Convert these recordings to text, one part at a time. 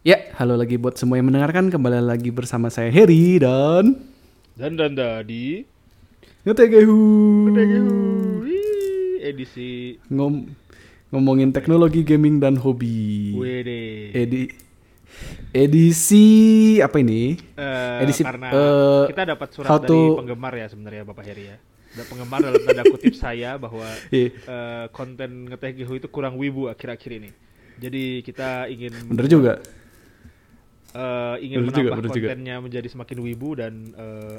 Ya, halo lagi buat semua yang mendengarkan. Kembali lagi bersama saya Heri dan Dan dan Dadi Ngetegehu. Wih, edisi Ngom ngomongin teknologi gaming dan hobi. WD. Edi edisi apa ini? Eh, edisi, karena eh, kita dapat surat how dari penggemar ya sebenarnya Bapak Heri ya. Da- penggemar dalam tanda kutip saya bahwa Iya. eh, konten ngeteh Gehu itu kurang wibu akhir-akhir ini. Jadi kita ingin Bener juga. Eh, ingin juga, menambah juga. kontennya menjadi semakin wibu dan eh,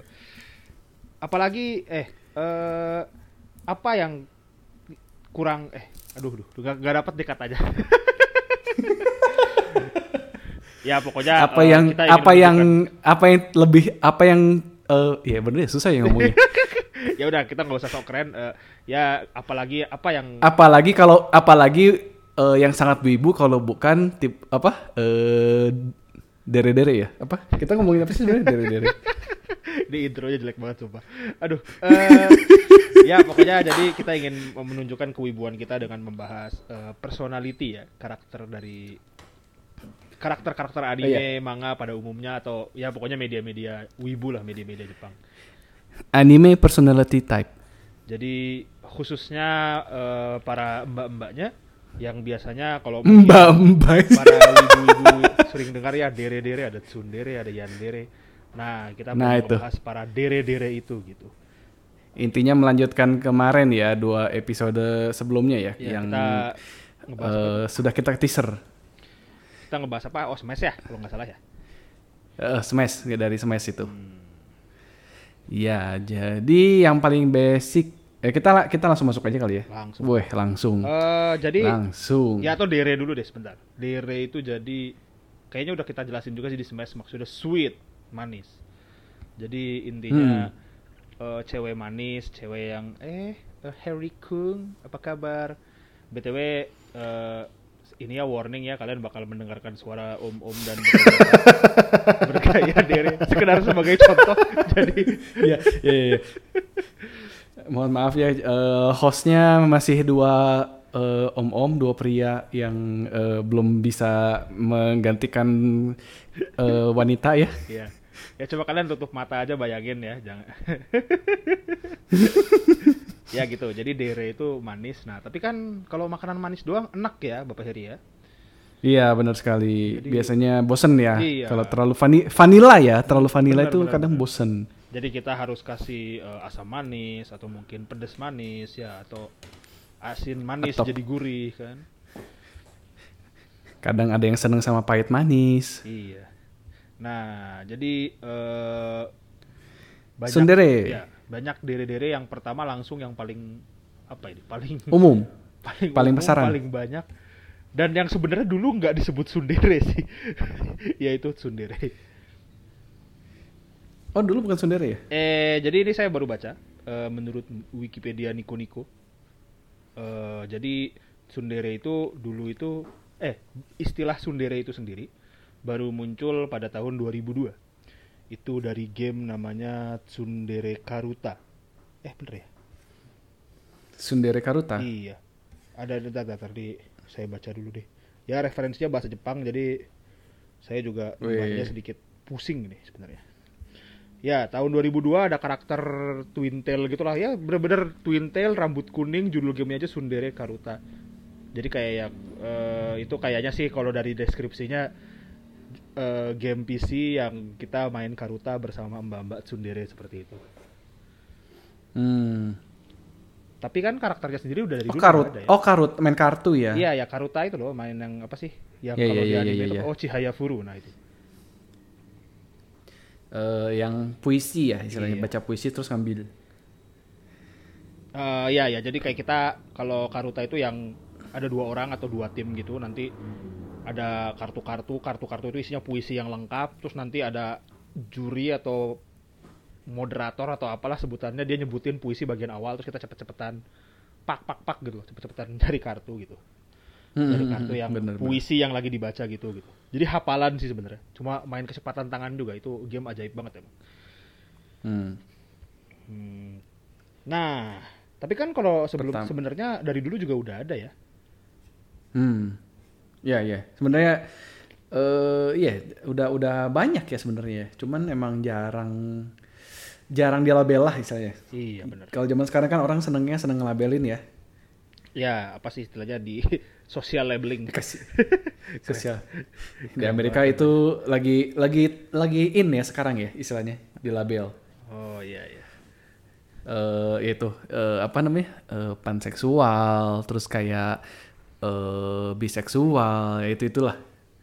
apalagi eh eh, apa yang kurang eh aduh aduh gak, gak dapat dekat aja ya pokoknya apa yang kita ingin apa yang menunjukkan- apa yang lebih apa yang eh ya bener ya susah ya ngomongnya. ya udah kita nggak usah sok keren eh, ya apalagi apa yang apalagi kalau apalagi eh, yang sangat wibu kalau bukan tip apa eh dere-dere ya? Apa? Kita ngomongin apa sih sebenarnya? Dere-dere. Di intronya jelek banget sumpah. Aduh eh, ya pokoknya jadi kita ingin menunjukkan kewibuan kita dengan membahas eh, personality ya karakter dari karakter-karakter anime manga pada umumnya atau ya pokoknya media-media wibu lah media-media Jepang. Anime personality type. Jadi khususnya eh, para mbak-mbaknya yang biasanya kalau mbak mbak. para wibu-wibu sering dengar ya dere-dere ada tsundere ada yandere. Nah kita Nah, itu. membahas para dere-dere itu gitu. Intinya melanjutkan kemarin ya dua episode sebelumnya ya, Ya, yang kita eh, sudah kita teaser. Kita ngebahas apa? Oh smash ya kalau nggak salah ya? Eh, smash ya, dari smash itu. Hmm. ya jadi yang paling basic eh, kita kita langsung masuk aja kali ya? Langsung. Weh langsung. Eh, jadi langsung. ya atau dere dulu deh sebentar. Dere itu jadi kayaknya udah kita jelasin juga sih di smash maksudnya sweet manis. Jadi intinya Hmm. eh, cewek manis cewek yang eh eh, Harry Kung apa kabar? Btw eh, ini ya warning ya kalian bakal mendengarkan suara om-om dan bergaya- dere sekedar sebagai contoh jadi Iya, iya, iya. Mohon maaf ya, eh, hostnya masih dua eh, om-om, dua pria yang eh, belum bisa menggantikan eh, wanita ya. Iya. Ya coba kalian tutup mata aja bayangin ya, jangan. ya gitu. Jadi dere itu manis. Nah, tapi kan kalau makanan manis doang enak ya, Bapak Heri ya. Iya, benar sekali. Jadi- Biasanya bosen ya. Iya. Kalau terlalu vani- vanilla ya, terlalu vanilla Benar, itu benar, kadang benar. bosen. Jadi kita harus kasih eh, asam manis atau mungkin pedas manis ya atau asin manis Atau- jadi gurih kan. Kadang ada yang seneng sama pahit manis. Iya. Nah, jadi eh banyak Sundere. ya, banyak dere-dere yang pertama langsung yang paling apa ini? Paling Umum. paling Paling umum, pasaran. paling banyak dan yang sebenarnya dulu nggak disebut sundere sih yaitu sundere Oh, dulu bukan sundere ya? eh jadi ini saya baru baca eh, menurut Wikipedia Niko Niko eh jadi sundere itu dulu itu eh istilah sundere itu sendiri baru muncul pada tahun 2002 itu dari game namanya Tsundere Karuta eh bener ya Sundere Karuta. Iya. Ada ada ada di saya baca dulu deh. Ya referensinya bahasa Jepang jadi saya juga bacanya sedikit pusing nih sebenarnya. Ya, tahun 2002 ada karakter Twin Tail gitu lah ya, bener-bener Twin Tail rambut kuning judul gamenya aja Sundere Karuta. Jadi kayak yang eh, itu kayaknya sih kalau dari deskripsinya eh, game PC yang kita main Karuta bersama mbak-mbak Sundere seperti itu. Hmm. Tapi kan karakternya sendiri udah dari Oh, dulu karut. ada ya. Oh, karut main kartu ya. Iya ya Karuta itu loh main yang apa sih? Yang Iya, kalau iya, di iya, itu iya. oh Chihaya Furu nah itu. Eh, yang puisi ya istilahnya. Iya. baca puisi terus ngambil. Eh ya ya jadi kayak kita kalau Karuta itu yang ada dua orang atau dua tim gitu nanti ada kartu-kartu. Kartu-kartu itu isinya puisi yang lengkap. Terus nanti ada juri atau moderator atau apalah sebutannya dia nyebutin puisi bagian awal terus kita cepet-cepetan pak pak pak gitu cepet-cepetan dari kartu gitu dari Hmm, kartu yang bener, bener. puisi yang lagi dibaca gitu gitu jadi hafalan sih sebenarnya cuma main kecepatan tangan juga itu game ajaib banget emang Hmm. Hmm. Nah, tapi kan kalau sebelum sebenarnya dari dulu juga udah ada ya. Hmm. Ya, ya. Sebenarnya Eh iya, udah udah banyak ya sebenarnya. Cuman emang jarang jarang dilabel lah istilahnya. Iya benar. Kalau zaman sekarang kan orang senengnya seneng ngelabelin ya. Ya apa sih istilahnya di social labeling. Sosial. Di Amerika itu lagi lagi lagi in ya sekarang ya istilahnya dilabel. Oh iya iya. eh itu eh, apa namanya eh, panseksual terus kayak eh biseksual ya itu itulah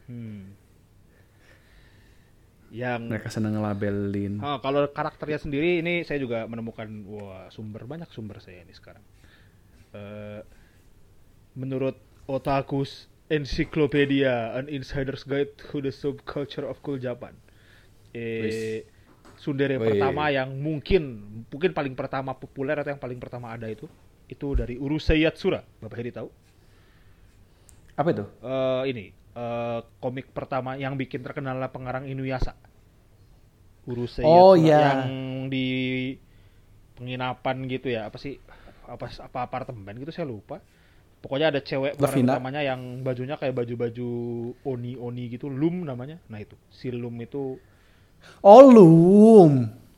Hmm. Yang mereka seneng ngelabelin Ah, kalau karakternya sendiri ini saya juga menemukan wah sumber banyak sumber saya ini sekarang. Menurut Otakus Encyclopedia, An Insider's Guide to the Subculture of Cool Japan. Eh, Sundere Wih. pertama yang mungkin mungkin paling pertama populer atau yang paling pertama ada itu itu dari Urusei Yatsura. Bapak Heri tahu? apa itu Eh, ini eh, komik pertama yang bikin terkenal pengarang Inuyasha. Urusei Oh, Yatsura iya. yang di penginapan gitu ya, apa sih? Apa apa apartemen gitu saya lupa. Pokoknya ada cewek utamanya yang bajunya kayak baju-baju oni-oni gitu, Lum namanya. Nah itu, si Lum itu oh lum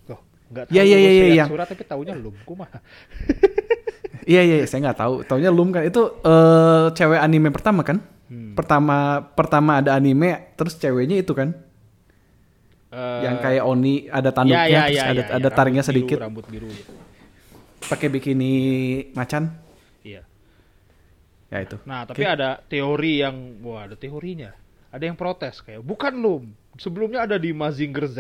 loh, nggak tahu Iya, iya, iya, Urusei iya, Yatsura tapi taunya Lum. Kumaha? iya iya saya nggak tahu. Taunya lum kan. Itu eh cewek anime pertama kan? Hmm. pertama pertama ada anime terus ceweknya itu kan? Eh, yang kayak oni ada tanduknya ya, ya, terus ya, ada ya, ada ya, taringnya rambut biru, sedikit. rambut biru. Pakai bikini macan. Iya. Ya itu Nah, tapi ada teori yang wah, ada teorinya. Ada yang protes kayak bukan Lum. Sebelumnya ada di Mazinger Z.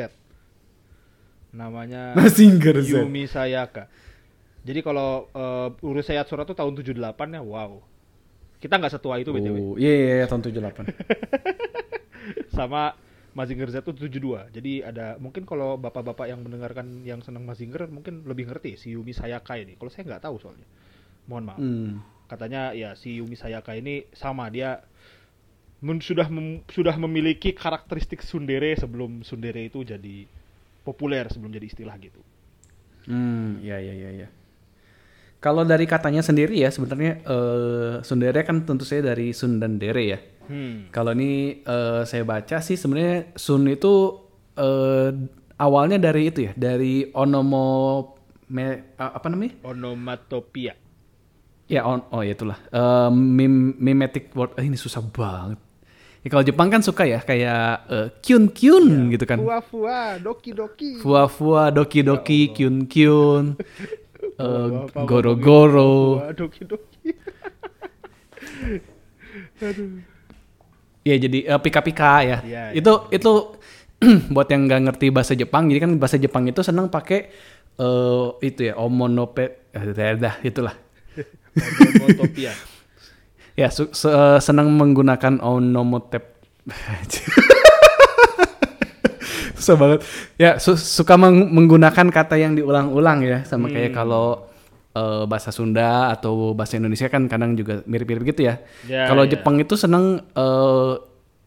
Namanya Mazinger Z. Yumi Sayaka. Jadi kalau uh, Urusei Yatsura tuh tahun 78 ya, wow. Kita nggak setua itu BTW. Oh, iya iya iya, tahun 78 Sama Mazinger Z tuh 72. Jadi ada mungkin kalau bapak-bapak yang mendengarkan yang senang Mazinger mungkin lebih ngerti si Yumi Sayaka ini. Kalau saya nggak tahu soalnya. Mohon maaf. hmm. Katanya ya si Yumi Sayaka ini sama dia men- sudah mem- sudah memiliki karakteristik sundere sebelum sundere itu jadi populer sebelum jadi istilah gitu. Hmm, ya ya ya ya. Kalau dari katanya sendiri ya sebenarnya eh Sundere kan tentu saja dari Sun dan Dere ya. Hmm. Kalau ini eh, saya baca sih sebenarnya Sun itu eh awalnya dari itu ya, dari onomo me- apa namanya? Onomatopia. Ya on oh ya itulah. Eh, mim- mimetic word Eh, ini susah banget. Ya, kalau Jepang kan suka ya kayak eh, kyun kyun gitu kan. Fua fua, doki doki. Fua fua doki doki kyun kyun. Apa- apa- goro goro. Fua, doki doki. Aduh. Ya jadi eh, pika-pika ya. Iya, itu itu buat yang nggak ngerti bahasa Jepang, jadi kan bahasa Jepang itu senang pakai eh itu ya omonope eh, dah, dah, itulah. Onomatopia. Ya su- se- senang menggunakan onomotep. Susah banget. Ya su- suka meng- menggunakan kata yang diulang-ulang ya, sama kayak kalau eh, bahasa Sunda atau bahasa Indonesia kan kadang juga mirip-mirip gitu ya. Ya, kalau ya. Jepang itu seneng eh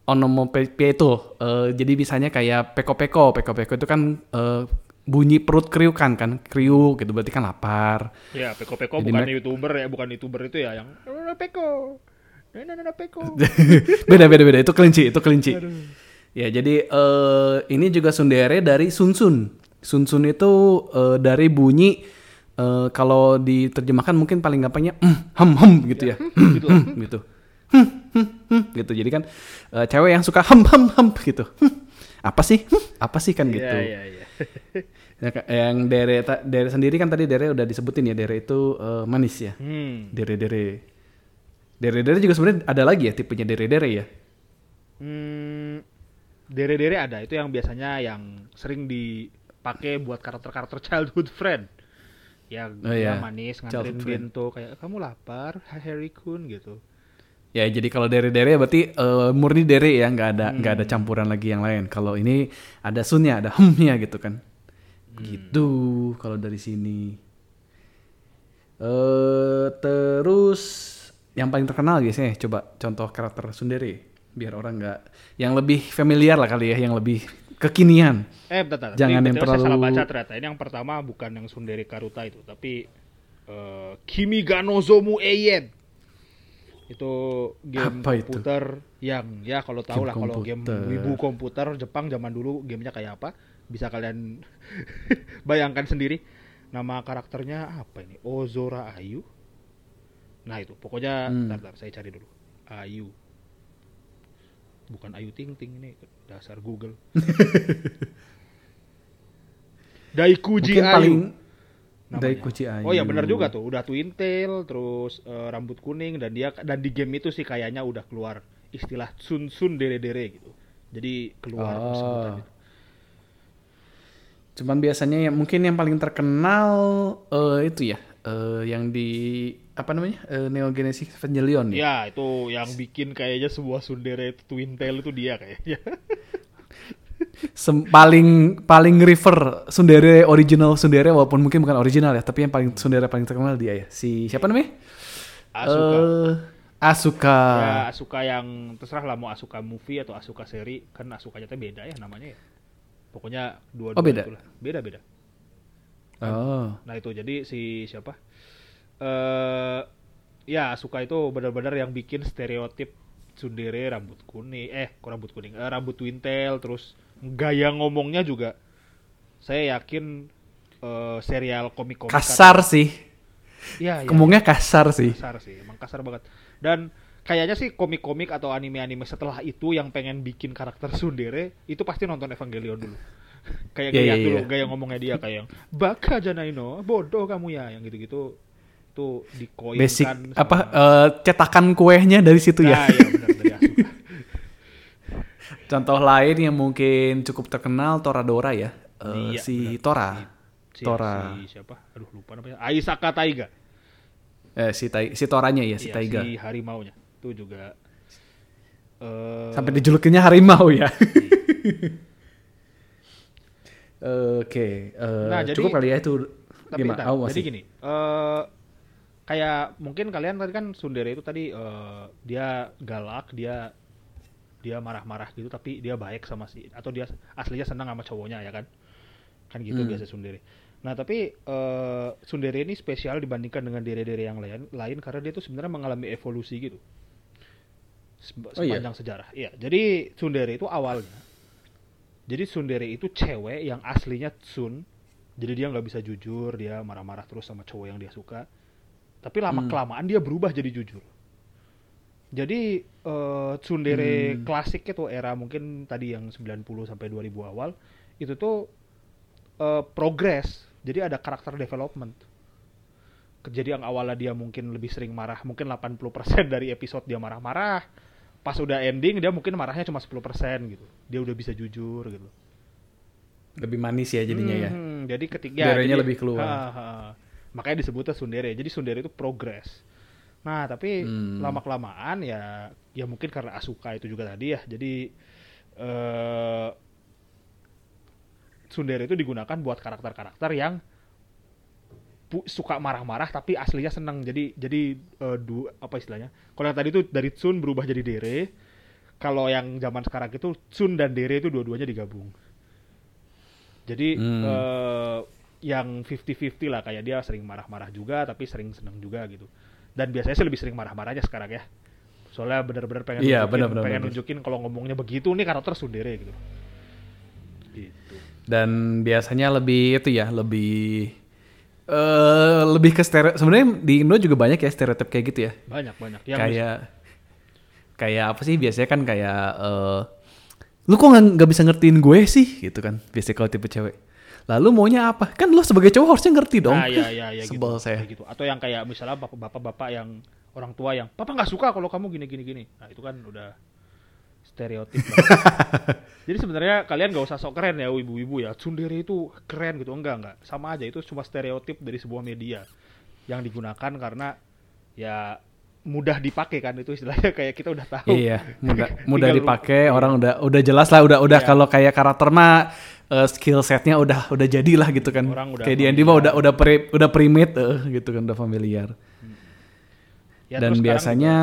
onomatopoeia itu. Eh, jadi bisanya kayak peko-peko. Peko-peko itu kan eh, bunyi perut kriukan kan, kriuk gitu berarti kan lapar. Ya, Peko Peko Jadi bukan youtuber ya, bukan youtuber itu ya yang "Nana Peko. Nana Nana Peko. beda beda beda itu kelinci, itu kelinci. Aduh. Ya, jadi eh, ini juga sundere dari sunsun. Sunsun itu eh, dari bunyi eh, kalau diterjemahkan mungkin paling gampangnya "Hmm, hem hem gitu ya. Hmm, gitu. hmm, gitu. Hmm, hmm, hmm, gitu. Jadi kan eh, cewek yang suka hem hem hem gitu. Hmm, apa sih? Hmm, apa sih kan gitu. Iya, iya, iya. Ka- yang dere dere sendiri kan tadi dere udah disebutin ya dere itu eh, manis ya. Hmm. Dere dere. Dere dere juga sebenarnya ada lagi ya tipenya dere dere ya. Hmm, dere-dere ada itu yang biasanya yang sering dipakai buat karakter-karakter childhood friend. Yang Oh, iya. manis nganterin bento kayak kamu lapar, Harry Kun gitu. Ya jadi kalau dere dere berarti eh, murni dere ya nggak ada nggak ada campuran lagi yang lain. Kalau ini ada sunnya ada hemnya gitu kan. Gitu kalau dari sini. Eh terus yang paling terkenal biasanya coba contoh karakter sundere biar orang nggak yang lebih familiar lah kali ya yang lebih kekinian. Eh, bentar, bentar. Jangan Ini yang BTW saya salah terlalu- baca ternyata. Ini yang pertama bukan yang Sundere Karuta itu, tapi eh, Kimi ga Nozomu Eien. Itu game Apa itu? komputer yang ya kalau tahu Game lah kalau game wibu komputer Jepang zaman dulu gamenya kayak apa bisa kalian bayangkan sendiri. Nama karakternya apa ini? Ozora Ayu. Nah itu pokoknya Hmm. bentar, bentar, saya cari dulu. Ayu. Bukan Ayu Ting Ting ini dasar Google. Daikuji Mungkin Ayu. paling namanya. Daikuji Ayu. Oh ya benar juga tuh, udah twin tail, terus eh, rambut kuning dan dia dan di game itu sih kayaknya udah keluar istilah sun sun dere dere gitu. Jadi keluar Oh. sebutan itu. Cuman biasanya yang mungkin yang paling terkenal eh, itu ya, eh, yang di apa namanya eh, Neo Genesis Evangelion ya. Ya itu yang bikin kayaknya sebuah sundere itu twin tail itu dia kayaknya. Sem- paling paling river Sundere original Sundere walaupun mungkin bukan original ya, tapi yang paling Sundere paling terkenal dia ya. Si siapa namanya? Asuka. Eh, Asuka. ya Asuka yang terserah lah mau Asuka movie atau Asuka seri kan Asukanya tuh beda ya namanya ya. Pokoknya dua-dua Oh, beda? itulah. Beda-beda. Oh. Nah itu jadi si siapa? Eh ya Asuka itu benar-benar yang bikin stereotip tsundere rambut kuning, eh kok rambut kuning, Eh, rambut twin tail, terus gaya ngomongnya juga. Saya yakin eh, serial komik-komik Kasar sih. Iya, iya. Ngomongnya kasar sih. kasar sih, emang kasar banget. Dan kayaknya sih komik-komik atau anime-anime setelah itu yang pengen bikin karakter tsundere itu pasti nonton Evangelion dulu. kayak Iya, gaya iya, dulu, iya. gaya ngomongnya dia kayak yang baka janaino, bodoh kamu ya, yang gitu-gitu tuh dikoinkan Basic sama- apa eh, cetakan kuehnya dari situ ya. Nah, iya benar dari. Contoh lain yang mungkin cukup terkenal Toradora ya. Eh, Iya, si benar. Tora. Si, Tora. si siapa? Aduh lupa namanya. Aisaka Taiga. Eh, si Tai- si Toranya ya, si Iya, Taiga. si harimaunya. Itu juga eh Sampai dijulukinnya harimau ya. Oke, eh, Nah, jadi- cukup kali ya itu. tapi Gimana? Oh, jadi gini eh kayak mungkin kalian tadi kan Sundere itu tadi eh, dia galak dia dia marah-marah gitu tapi dia baik sama si atau dia aslinya senang sama cowoknya ya kan kan gitu Hmm. biasa Sundere nah tapi eh, Sundere ini spesial dibandingkan dengan dere-dere yang lain lain karena dia tuh sebenarnya mengalami evolusi gitu Seba- Oh, iya? sepanjang sejarah iya jadi Sundere itu awalnya jadi Sundere itu cewek yang aslinya Tsun jadi dia nggak bisa jujur dia marah-marah terus sama cowok yang dia suka tapi lama Hmm. kelamaan dia berubah jadi jujur jadi eh, tsundere Hmm. klasik itu era mungkin tadi yang 90 sampai 2000 awal itu tuh eh, progress jadi ada karakter development jadi yang awalnya dia mungkin lebih sering marah mungkin 80% dari episode dia marah-marah pas udah ending dia mungkin marahnya cuma 10% gitu dia udah bisa jujur gitu Lebih manis ya jadinya ya. Hmm, jadi ketika Derenya jadi- lebih keluar. Ha, ha. makanya disebutnya sundere. Jadi sundere itu progress. Nah, tapi Hmm. lama kelamaan ya ya mungkin karena Asuka itu juga tadi ya. Jadi eh sundere itu digunakan buat karakter-karakter yang suka marah-marah tapi aslinya seneng. Jadi jadi eh, du, apa istilahnya? Kalau yang tadi itu dari Tsun berubah jadi Dere. Kalau yang zaman sekarang itu Tsun dan Dere itu dua-duanya digabung. Jadi Hmm. eh, yang 50-50 lah kayak dia sering marah-marah juga tapi sering seneng juga gitu. Dan biasanya sih lebih sering marah-marahnya sekarang ya. Soalnya benar-benar pengen Iya, nunjukin, benar-benar, pengen benar. nunjukin kalau ngomongnya begitu nih karakter sundere gitu. Gitu. Dan biasanya lebih itu ya, lebih eh lebih ke stereo. Sebenarnya di Indo juga banyak ya stereotip kayak gitu ya. Banyak banyak yang kayak kayak apa sih biasanya kan kayak eh lu kok nggak nggak bisa ngertiin gue sih gitu kan biasanya kalau tipe cewek lalu maunya apa kan lu sebagai cowok harusnya ngerti dong Ah, iya, iya, iya, sebel gitu, saya kayak gitu. Atau yang kayak misalnya bapak- bapak-bapak yang orang tua yang papa nggak suka kalau kamu gini gini gini. Nah itu kan udah stereotip. Jadi sebenarnya kalian nggak usah sok keren ya ibu-ibu ya. Tsundere itu keren gitu enggak enggak. Sama aja itu cuma stereotip dari sebuah media yang digunakan karena ya mudah dipakai kan itu istilahnya kayak kita udah tahu. iya mudah mudah dipakai orang udah udah jelas lah udah udah Iya. kalau kayak karakter mah eh, skill setnya udah udah jadilah gitu kan Orang udah kayak di Andy mah udah udah pri, udah primate eh, gitu kan udah familiar Ya, dan biasanya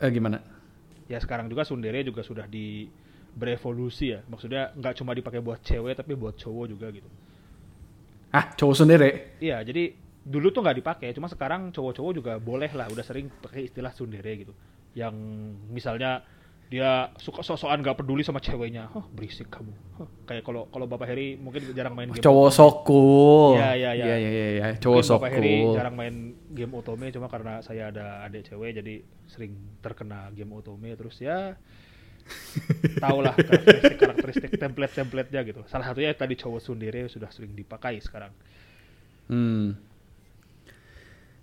eh, gimana juga- ya sekarang juga Sundere juga sudah di berevolusi ya. Maksudnya nggak cuma dipakai buat cewek tapi buat cowok juga gitu. ah cowok sendiri Iya, jadi dulu tuh nggak dipakai, cuma sekarang cowok-cowok juga boleh lah, udah sering pakai istilah sundere gitu. yang misalnya dia suka sok-sokan nggak peduli sama ceweknya, oh berisik kamu. Huh, kayak kalau kalau Bapak Heri mungkin jarang main game. Cowok otome. sok cool. Iya, iya, iya. Iya, iya, iya, iya. Cowok Mungkin sok Bapak Heri jarang main game otome cuma karena saya ada adik cewek jadi sering terkena game otome terus ya tahulah karakteristik karakteristik template templatenya gitu. Salah satunya tadi cowok sundere sudah sering dipakai sekarang. Hmm.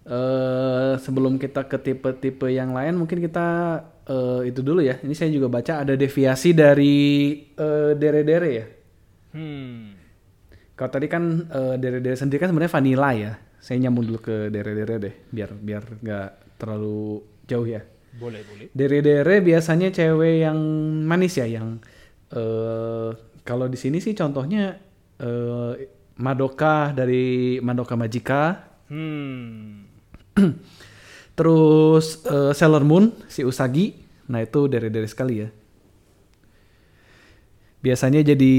Eh, sebelum kita ke tipe-tipe yang lain, mungkin kita eh, itu dulu ya. Ini saya juga baca ada deviasi dari eh, dere-dere ya. Hmm. Kalau tadi kan eh, dere-dere sendiri kan sebenarnya vanilla ya. Saya nyambung dulu ke dere-dere deh, biar biar nggak terlalu jauh ya. Boleh, boleh. Dere-dere biasanya cewek yang manis ya, yang eh kalau di sini sih contohnya eh Madoka dari Madoka Magica, Hmm. terus eh, Sailor Moon si Usagi. Nah, itu dere-dere sekali ya. Biasanya jadi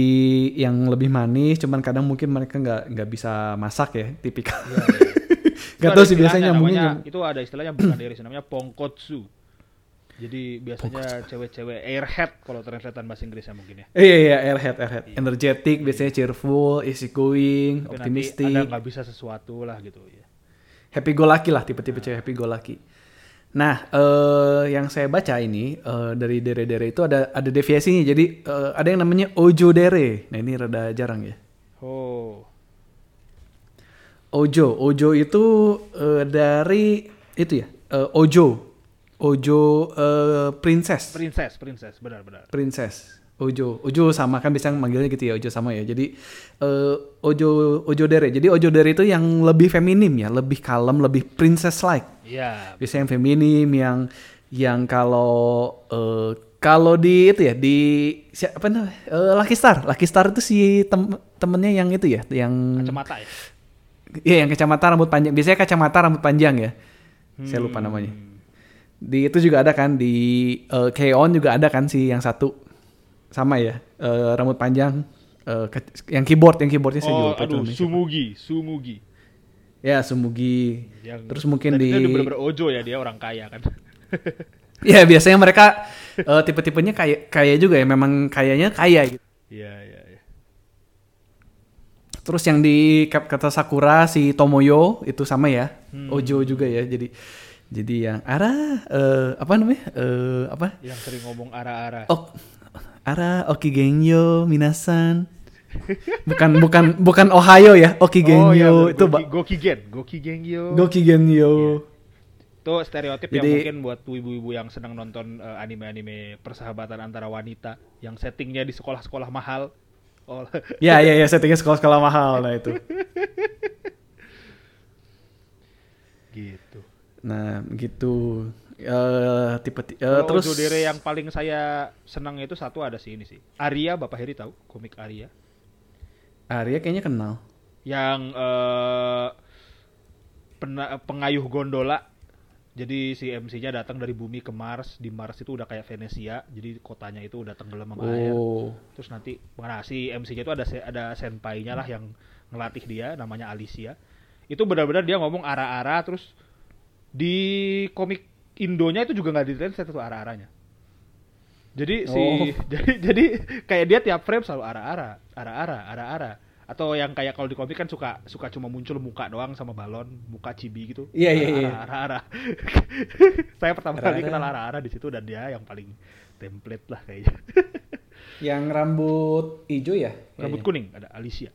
yang lebih manis, cuman kadang mungkin mereka nggak nggak bisa masak ya, tipikal. Iya, Gak Itu ada tahu sih biasanya namanya, nyam- itu ada istilahnya bukan dari namanya pongkotsu. Jadi biasanya cewek-cewek airhead kalau translatean bahasa Inggrisnya mungkin ya. Iya iya airhead airhead, energetic biasanya cheerful, easy going, Tapi nanti optimistic, ada nggak bisa sesuatu lah gitu ya. Happy go lucky lah tipe-tipe cewek happy go lucky. Nah, eh, yang saya baca ini eh, dari dere-dere itu ada ada deviasinya. Jadi eh, ada yang namanya ojo dere. Nah ini rada jarang ya. Oh. Ojo, ojo itu eh, dari itu ya. eh, ojo, ojo eh, princess. Princess, princess, benar-benar. Princess. Ojo, Ojo sama kan bisa manggilnya gitu ya, Ojo sama ya. Jadi eh, Ojo Ojo Dere. Jadi Ojo Dere itu yang lebih feminim ya, lebih kalem, lebih princess like. Iya. Biasanya yang feminim yang yang kalau eh, kalau di itu ya di siapa namanya? Eh, Lucky Star. Lucky Star itu si tem temennya yang itu ya, yang Kacamata ya. Iya, yang kacamata rambut panjang. Biasanya kacamata rambut panjang ya. Saya lupa Hmm. namanya. Di itu juga ada kan di eh, K-On juga ada kan si yang satu sama ya eh, rambut panjang eh, ke- yang keyboard yang keyboardnya saya juga Oh, lupa itu aduh, namanya siapa. Sumugi, Sumugi. ya Sumugi Yang terus mungkin di itu bener-bener ojo ya dia orang kaya kan. ya biasanya mereka eh, tipe-tipenya kaya kaya juga ya memang kayanya kaya gitu Iya, iya, iya. terus yang di kata Sakura si Tomoyo itu sama ya Hmm. Ojo juga ya jadi jadi yang Ara eh, apa namanya Eh, apa Yang sering ngomong ara-ara. Oh, Ara Okigenyo Minasan. Bukan bukan bukan Ohio ya, Okigenyo iya, itu Goki, Gokigen, Gokigengyo. Gokigenyo. Itu stereotip yang Jadi- mungkin buat ibu-ibu yang senang nonton eh, anime-anime persahabatan antara wanita yang settingnya di sekolah-sekolah mahal. Oh, Ya ya ya settingnya sekolah-sekolah mahal nah itu. gitu. Nah, gitu. Eh tipe ti- eh, Kalau terus Dere yang paling saya senang itu satu ada sih ini sih. Arya, Bapak Heri tahu komik Arya? Arya kayaknya kenal. Yang eh pena- pengayuh gondola. Jadi si MC-nya datang dari bumi ke Mars. Di Mars itu udah kayak Venesia. Jadi kotanya itu udah tenggelam sama air. Oh. Terus nanti mana si MC-nya itu ada se- ada senpai-nya lah yang ngelatih dia namanya Alicia. Itu benar-benar dia ngomong ara-ara terus di komik Indonya itu juga nggak ditranslate tuh ara-aranya. Jadi si Oh. jadi jadi kayak dia tiap frame selalu ara-ara, ara-ara, ara-ara. Atau yang kayak kalau di komik kan suka suka cuma muncul muka doang sama balon, muka cibi gitu. Iya, iya, iya. Ara-ara. Saya pertama kali kenal ara-ara di situ dan dia yang paling template lah kayaknya. Yang rambut hijau ya? Rambut kuning ada Alicia.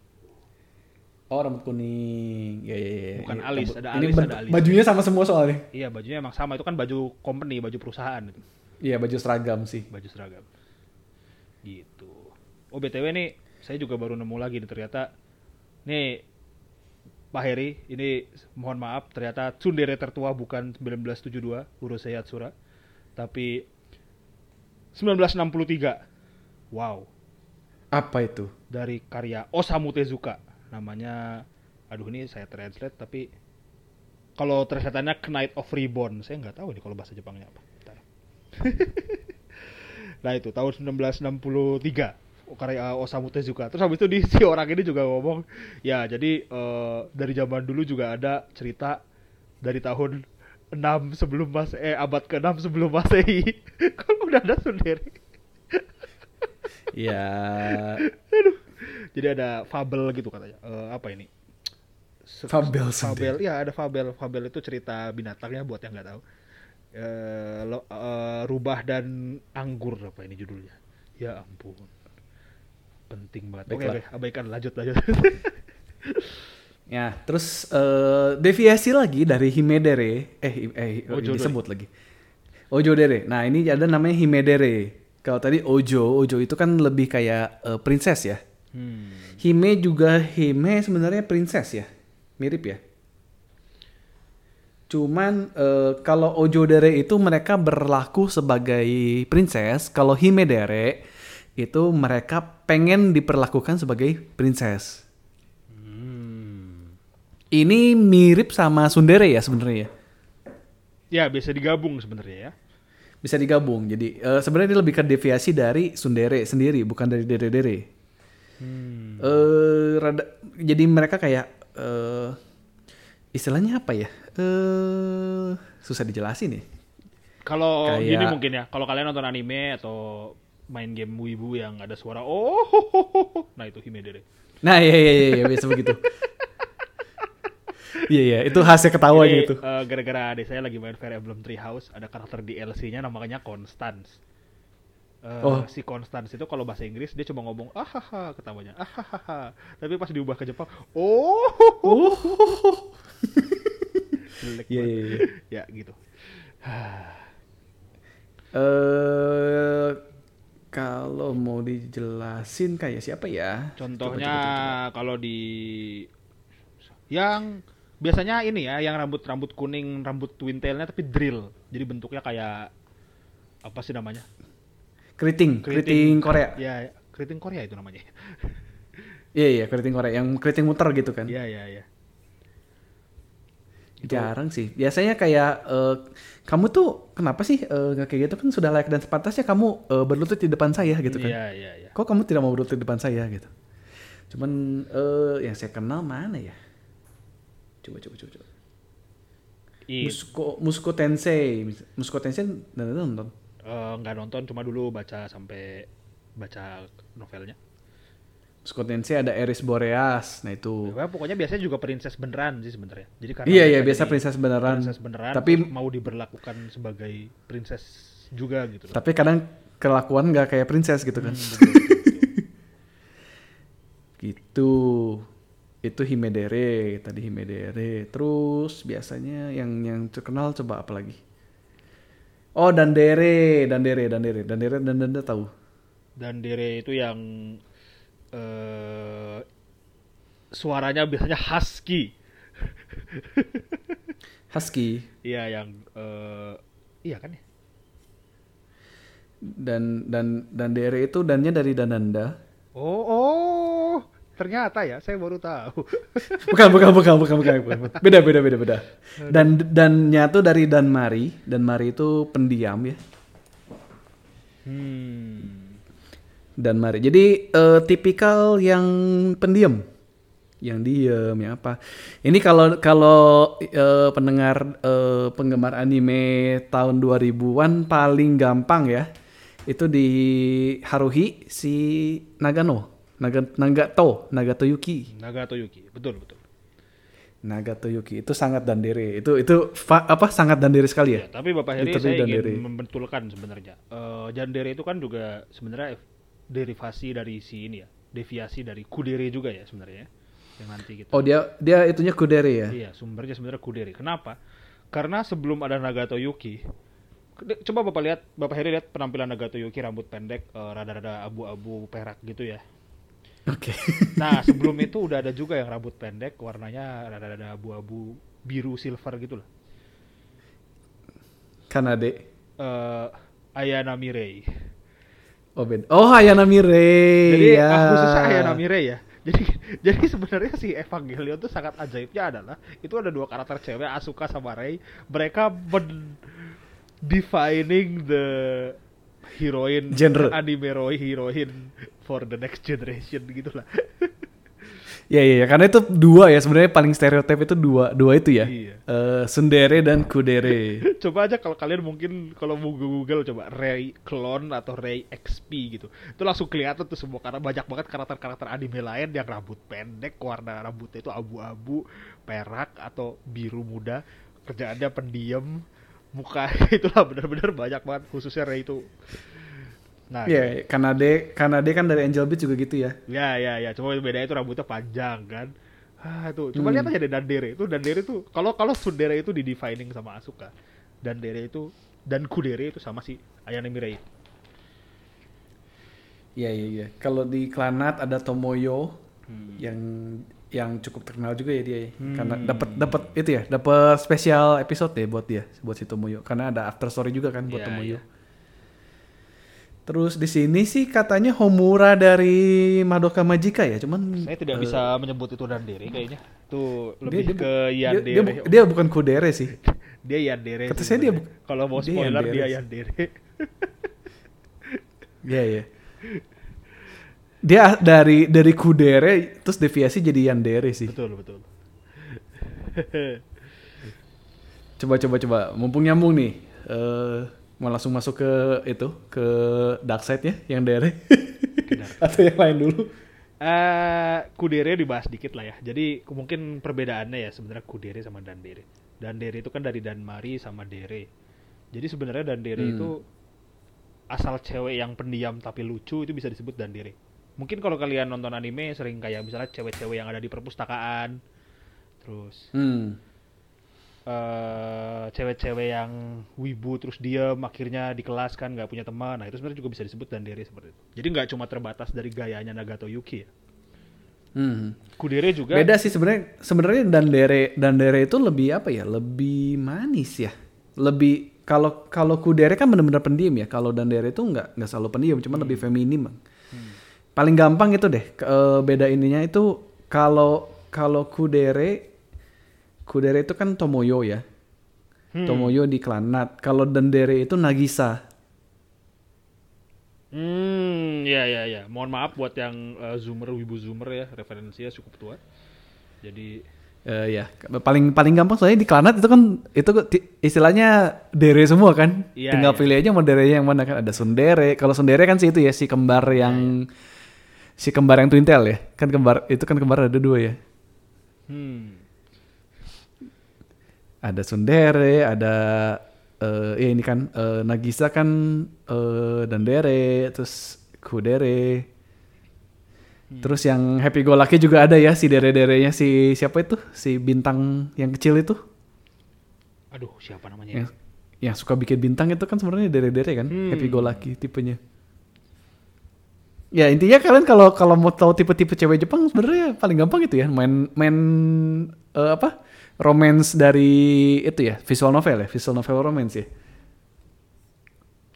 Oh, rambut kuning. Ya ya ya. Bukan Iya, alis, rambut- ada alis, ada alis. Bajunya sama semua soalnya. Iya bajunya emang sama itu kan baju company, baju perusahaan Iya, baju seragam sih. baju seragam. Gitu. Oh btw nih, saya juga baru nemu lagi nih ternyata. Nih Pak Heri, ini mohon maaf ternyata tsundere tertua bukan 1972 Urusei Yatsura, tapi 1963. Wow, Apa itu? dari karya Osamu Tezuka. Namanya aduh ini saya translate tapi kalau translatannya Knight of Reborn. Saya nggak tahu nih kalau bahasa Jepangnya apa. Nah itu tahun 1963 karya Osamu Tezuka. Terus habis itu di si orang ini juga ngomong, ya jadi eh, dari zaman dulu juga ada cerita dari tahun 6 sebelum mas eh abad ke-6 sebelum Masehi. Kan udah ada Sundere. Ya, Jadi ada fabel gitu katanya. Eh, apa ini? Fabel Fabel, ya ada fabel. Fabel itu cerita binatangnya buat yang nggak tahu. Eh, lo- eh, rubah dan anggur apa ini judulnya? Ya ampun. Penting banget. Oke, Baiklah. oke, abaikan lanjut lanjut. ya. Terus eh, deviasi lagi dari Himedere, eh, eh Ojo disebut lagi. Ojo Dere. Nah ini ada namanya Himedere. Kalau tadi Ojo, Ojo itu kan lebih kayak eh, princess ya. Hmm. Hime juga Hime sebenarnya princess ya, mirip ya. Cuman eh, kalau Ojo Dere itu mereka berlaku sebagai princess, kalau Hime Dere itu mereka pengen diperlakukan sebagai princess. Hmm. Ini mirip sama Sundere ya sebenarnya ya. Bisa digabung sebenarnya ya. Bisa digabung. Jadi eh, sebenarnya dia lebih ke deviasi dari Sundere sendiri, bukan dari Dere-Dere. Hmm. eh rada jadi mereka kayak eh istilahnya apa ya? Eh susah dijelasin nih. Kalau Kayak- gini mungkin ya, kalau kalian nonton anime atau main game wibu yang ada suara oh, ho, ho, ho, nah itu Himedere. Nah, iya iya iya, iya biasa begitu. Iya iya, itu hasil ketawa Jadi, gitu. eh, gara-gara adik saya lagi main Fire Emblem Three House, ada karakter DLC-nya namanya Constance. Eh, Oh. Si Constance itu kalau bahasa Inggris dia cuma ngomong ahaha ketawanya ahaha tapi pas diubah ke Jepang oh. Oh. Jelek banget. iya iya. ya gitu Eh kalau mau dijelasin kayak siapa ya? Contohnya kalau di yang biasanya ini ya, yang rambut-rambut kuning, rambut twin tailnya tapi drill. Jadi bentuknya kayak apa sih namanya? Keriting, keriting Korea. Ya, keriting Korea itu namanya. Iya iya, keriting Korea yang keriting muter gitu kan. Iya, iya, iya. Jarang sih. Biasanya kayak eh, kamu tuh kenapa sih nggak kayak gitu kan sudah layak dan sepantasnya kamu eh, berlutut di depan saya gitu kan. Iya, iya, iya. Kok kamu tidak mau berlutut di depan saya gitu? Cuman eh yang saya kenal mana ya? Coba coba coba. coba. It, Musko Musko Tensei, Musko Tensei nonton. Eh, nggak nonton cuma dulu baca sampai baca novelnya. Musko Tensei ada Eris Boreas. Nah itu. Ya, pokoknya biasanya juga princess beneran sih sebenarnya. Jadi karena Iya iya biasa princess beneran. princess beneran Tapi mau diberlakukan sebagai princess juga gitu loh. tapi kadang kelakuan nggak kayak princess gitu kan. Hmm, betul, betul, betul. Gitu. Itu Himedere, tadi Himedere. Terus biasanya yang yang terkenal coba apa lagi? Oh, Dandere, Dandere, Dandere, Dandere, dan Danda tahu. Dan Dere itu yang eh suaranya biasanya husky. Husky Iya yang eh iya kan ya? dan dan Dandere itu dannya dari Dananda. Oh, oh, ternyata ya saya baru tahu. Bukan, bukan, bukan, bukan, bukan, bukan. Beda, beda, beda, beda. Dan dannya tuh dari Danmari. Danmari itu pendiam ya. hmm. Danmari. Jadi eh, tipikal yang pendiam. Yang diem ya apa. Ini kalau kalau eh, pendengar eh, penggemar anime tahun 2000-an paling gampang ya. Itu di Haruhi si Nagano. Naga, Nagato, Nagato Yuki. Nagato Yuki, betul betul. Nagato Yuki itu sangat dandere. Itu itu fa- apa sangat dandere sekali ya? Ya, tapi Bapak Heri saya ingin Dandere. membetulkan sebenarnya. Eh Jandere itu kan juga sebenarnya derivasi dari si ini ya, deviasi dari Kudere juga ya sebenarnya. ya. Yang nanti kita Oh dia dia itunya kudere ya? Iya, sumbernya sebenarnya Kudere. Kenapa? Karena sebelum ada Nagato Yuki, coba Bapak lihat, Bapak Heri lihat penampilan Nagato Yuki rambut pendek, eh, rada-rada abu-abu perak gitu ya. Oke. Nah, sebelum itu udah ada juga yang rambut pendek, warnanya rada-rada abu-abu biru silver gitu lah. Kanade. Eh Ayana Mirei. Oh beda. Oh Hayana Mirei. Jadi ya. ah, khususnya Ayana Mirei ya. Jadi jadi sebenarnya si Evangelion tuh sangat ajaibnya adalah itu ada dua karakter cewek Asuka sama Rei. Mereka men defining the heroine Genre. anime roi heroine for the next generation gitu lah. Ya iya, ya, karena itu dua ya sebenarnya paling stereotip itu dua dua itu ya. Iya. Eh, Sundere dan Kudere. coba aja kalau kalian mungkin kalau mau Google coba Ray clone atau Ray XP gitu itu langsung kelihatan tuh semua karena banyak banget karakter-karakter anime lain yang rambut pendek warna rambutnya itu abu-abu perak atau biru muda kerjaannya pendiam muka itulah benar-benar banyak banget khususnya Ray itu nah Iya, Kanade Kanade kan dari Angel Beats juga gitu ya. ya ya ya cuma bedanya itu rambutnya panjang kan. Ah itu. Coba lihat aja deh Dandere itu Dandere itu kalau kalau Sundere itu di defining sama Asuka Dandere itu dan Kudere itu sama si Ayane Mirai. Iya iya iya. Kalau di Klanat ada Tomoyo Hmm. yang yang cukup terkenal juga ya dia ya. karena dapat dapat itu ya dapat spesial episode ya buat dia buat si Tomoyo karena ada after story juga kan buat Iya, Tomoyo. iya. Terus di sini sih katanya Homura dari Madoka Magica ya, cuman Saya tidak eh, bisa menyebut itu Dandere kayaknya. Itu dia- lebih dia- ke dia, dia, Yandere. bu- dia bukan Kudere sih. Dia Yandere. Kata saya dia Kalau mau dia spoiler dia. Yandere. Iya iya. Dia dari dari Kudere terus deviasi jadi Yandere sih. betul betul. Coba coba coba, mumpung nyambung nih. eh mau langsung masuk ke itu ke dark side ya yang Dere atau yang lain dulu. Eh, Kudere dibahas dikit lah ya. Jadi mungkin perbedaannya ya sebenarnya Kudere sama Dandere. Dandere itu kan dari Danmari sama Dere. Jadi sebenarnya Dandere Hmm. itu asal cewek yang pendiam tapi lucu itu bisa disebut Dandere. Mungkin kalau kalian nonton anime sering kayak misalnya cewek-cewek yang ada di perpustakaan. Terus Hmm. eh cewek-cewek yang wibu terus diam akhirnya di kelas kan nggak punya teman. Nah, itu sebenarnya juga bisa disebut Dandere seperti itu. Jadi nggak cuma terbatas dari gayanya Nagato Yuki ya. Hmm. Kudere juga Beda sih sebenarnya sebenarnya Dandere Dandere itu lebih apa ya? Lebih manis ya. Lebih kalau kalau Kudere kan benar-benar pendiam ya. Kalau Dandere itu nggak nggak selalu pendiam, cuma lebih feminim. Paling gampang itu deh. ke- eh, beda ininya itu kalau kalau Kudere Kudere itu kan Tomoyo ya. Hmm. Tomoyo di Klanat. Kalau Dandere itu Nagisa. Hmm, ya ya ya. Mohon maaf buat yang eh, zoomer, wibu zoomer ya, referensinya cukup tua. Jadi Eh ya, paling paling gampang soalnya di Klanat itu kan itu ti- istilahnya dere semua kan. Iya, Tinggal iya. pilih aja mau derenya yang mana kan ada Sundere. Kalau Sundere kan sih itu ya si kembar yang si kembar yang twin tail ya. Kan kembar itu kan kembar ada dua ya. hmm. Ada Sundere, ada eh ya ini kan eh, Nagisa kan eh Dandere, terus Kudere. Terus yang Happy Go Lucky juga ada ya si dere-derenya si siapa itu? Si bintang yang kecil itu. Aduh, siapa namanya? yang yang suka bikin bintang itu kan sebenarnya dere-dere kan Hmm. happy go lucky tipenya ya intinya kalian kalau kalau mau tahu tipe-tipe cewek Jepang sebenarnya paling gampang itu ya main main eh, apa romance dari itu ya visual novel ya visual novel romance ya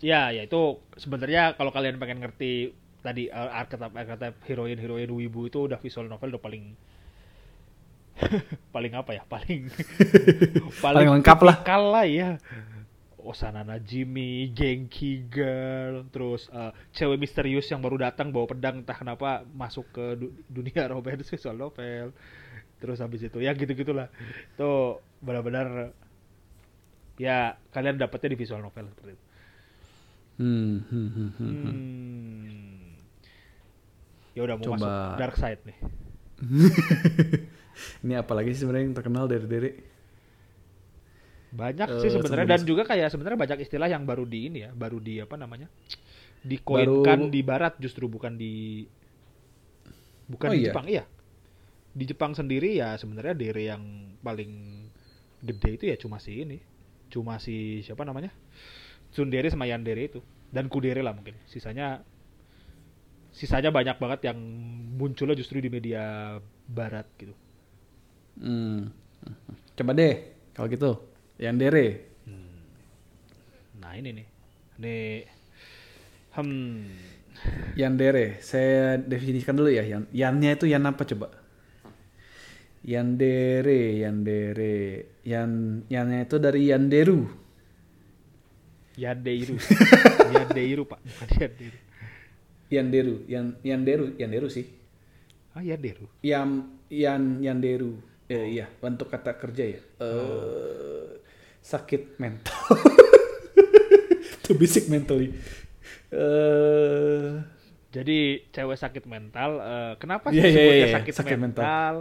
Ya, ya itu sebenarnya kalau kalian pengen ngerti tadi uh, archetype archetype heroin heroin wibu itu udah visual novel udah paling paling apa ya? Paling Paling lengkap lah. tipikal lah ya. Osana Najimi, Genki Girl, terus uh, cewek misterius yang baru datang bawa pedang entah kenapa masuk ke du- dunia romance visual novel. Terus habis itu ya gitu-gitulah. Itu benar-benar ya kalian dapetnya di visual novel seperti itu. hmm, hmm, hmm, hmm. Hmm. Ya udah mau Coba. masuk dark side nih. ini apalagi sih sebenarnya yang terkenal dari dere Banyak Eh, sih sebenarnya dan juga kayak sebenarnya banyak istilah yang baru di ini ya, baru di apa namanya? Dikoinkan Baru- di barat justru bukan di bukan Oh di iya? Jepang iya. Di Jepang sendiri ya sebenarnya dere yang paling gede itu ya cuma si ini. Cuma si siapa namanya? Tsundere sama Yandere itu dan Kudere lah mungkin. Sisanya sisanya banyak banget yang munculnya justru di media barat gitu. hmm. coba deh kalau gitu yang dere Nah ini nih, nih, hmm, Yandere, saya definisikan dulu ya. Yan, yannya itu yan apa coba? Yandere, yandere, yan, yannya itu dari yanderu. Yandeiru, Yandeiru pak, bukan Yandeiru. Yanderu, yan, yanderu, yanderu sih. Ah, Yanderu. Yam Yan Yanderu. Eh, iya, bentuk kata kerja ya. Eh sakit mental. to be sick mentally. Eh Jadi cewek sakit mental, eh, kenapa sih disebutnya iya, iya, sakit, sakit mental? mental.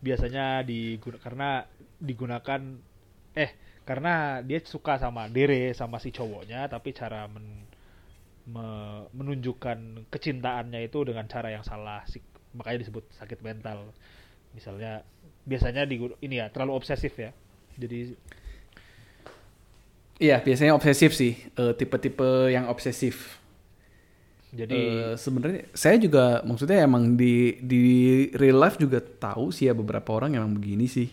Biasanya diguna karena digunakan eh karena dia suka sama Dere sama si cowoknya, tapi cara men- me- menunjukkan kecintaannya itu dengan cara yang salah, sih. makanya disebut sakit mental. Misalnya biasanya di ini ya terlalu obsesif ya. Jadi Iya, biasanya obsesif sih. Eh, tipe-tipe yang obsesif. jadi Eh, sebenarnya saya juga maksudnya emang di di real life juga tahu sih ya beberapa orang emang begini sih.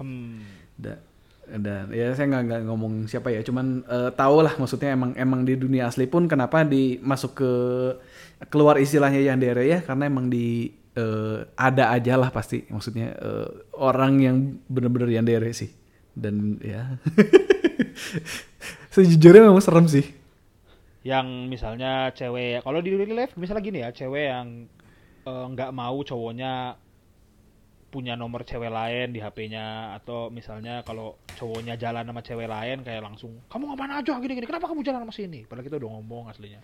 hmm, Dan, dan ya saya nggak nggak ngomong siapa ya, cuman eh, tahu lah maksudnya emang emang di dunia asli pun kenapa di masuk ke keluar istilahnya yandere ya karena emang di eh, ada aja lah pasti maksudnya eh, orang yang bener-bener yandere sih dan ya sejujurnya memang serem sih. yang misalnya cewek kalau di real life misalnya gini ya cewek yang eh, nggak mau cowoknya punya nomor cewek lain di HP-nya atau misalnya kalau cowoknya jalan sama cewek lain kayak langsung kamu ke mana aja gini gini kenapa kamu jalan sama sini padahal kita udah ngomong aslinya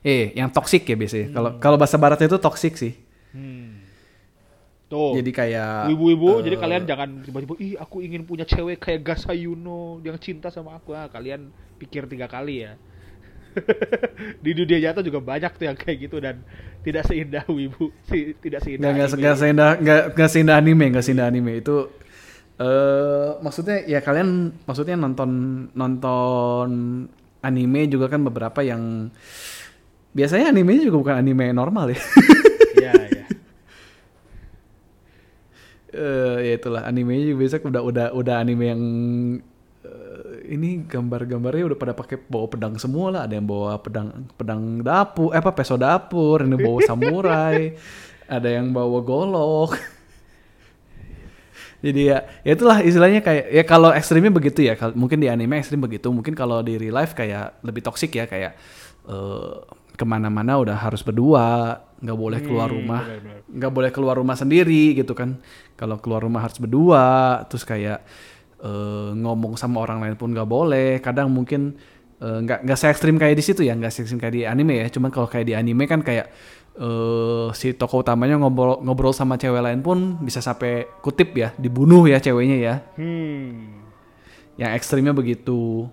Eh, yang toxic ya biasanya. Kalau kalau bahasa baratnya itu toxic sih. hmm. Tuh. Jadi kayak ibu-ibu eh, jadi kalian jangan tiba-tiba ih aku ingin punya cewek kayak Gasayuno yang cinta sama aku. Ah kalian pikir tiga kali ya. Di dunia nyata juga banyak tuh yang kayak gitu dan tidak seindah wibu si, tidak seindah nggak nggak seindah nggak nggak seindah anime nggak seindah anime. Itu eh maksudnya ya kalian maksudnya nonton nonton anime juga kan beberapa yang biasanya animenya juga bukan anime normal ya. Iya, iya. Eh, ya itulah animenya juga biasa udah udah udah anime yang eh, ini gambar-gambarnya udah pada pakai bawa pedang semua lah. Ada yang bawa pedang pedang dapur eh apa peso dapur ini bawa samurai ada yang bawa golok. Jadi ya, ya itulah istilahnya kayak ya kalau ekstrimnya begitu ya mungkin di anime ekstrim begitu mungkin kalau di real life kayak lebih toksik ya kayak eh, ke mana-mana udah harus berdua nggak boleh keluar Hmm, rumah nggak boleh keluar rumah sendiri gitu kan. Kalau keluar rumah harus berdua terus kayak eh, ngomong sama orang lain pun nggak boleh. Kadang mungkin eh, nggak nggak se ekstrim kayak di situ ya nggak se ekstrim kayak di anime ya. Cuman kalau kayak di anime kan kayak eh, si tokoh utamanya ngobrol ngobrol sama cewek lain pun bisa sampai kutip ya dibunuh ya ceweknya ya. Hmm. yang ekstrimnya begitu.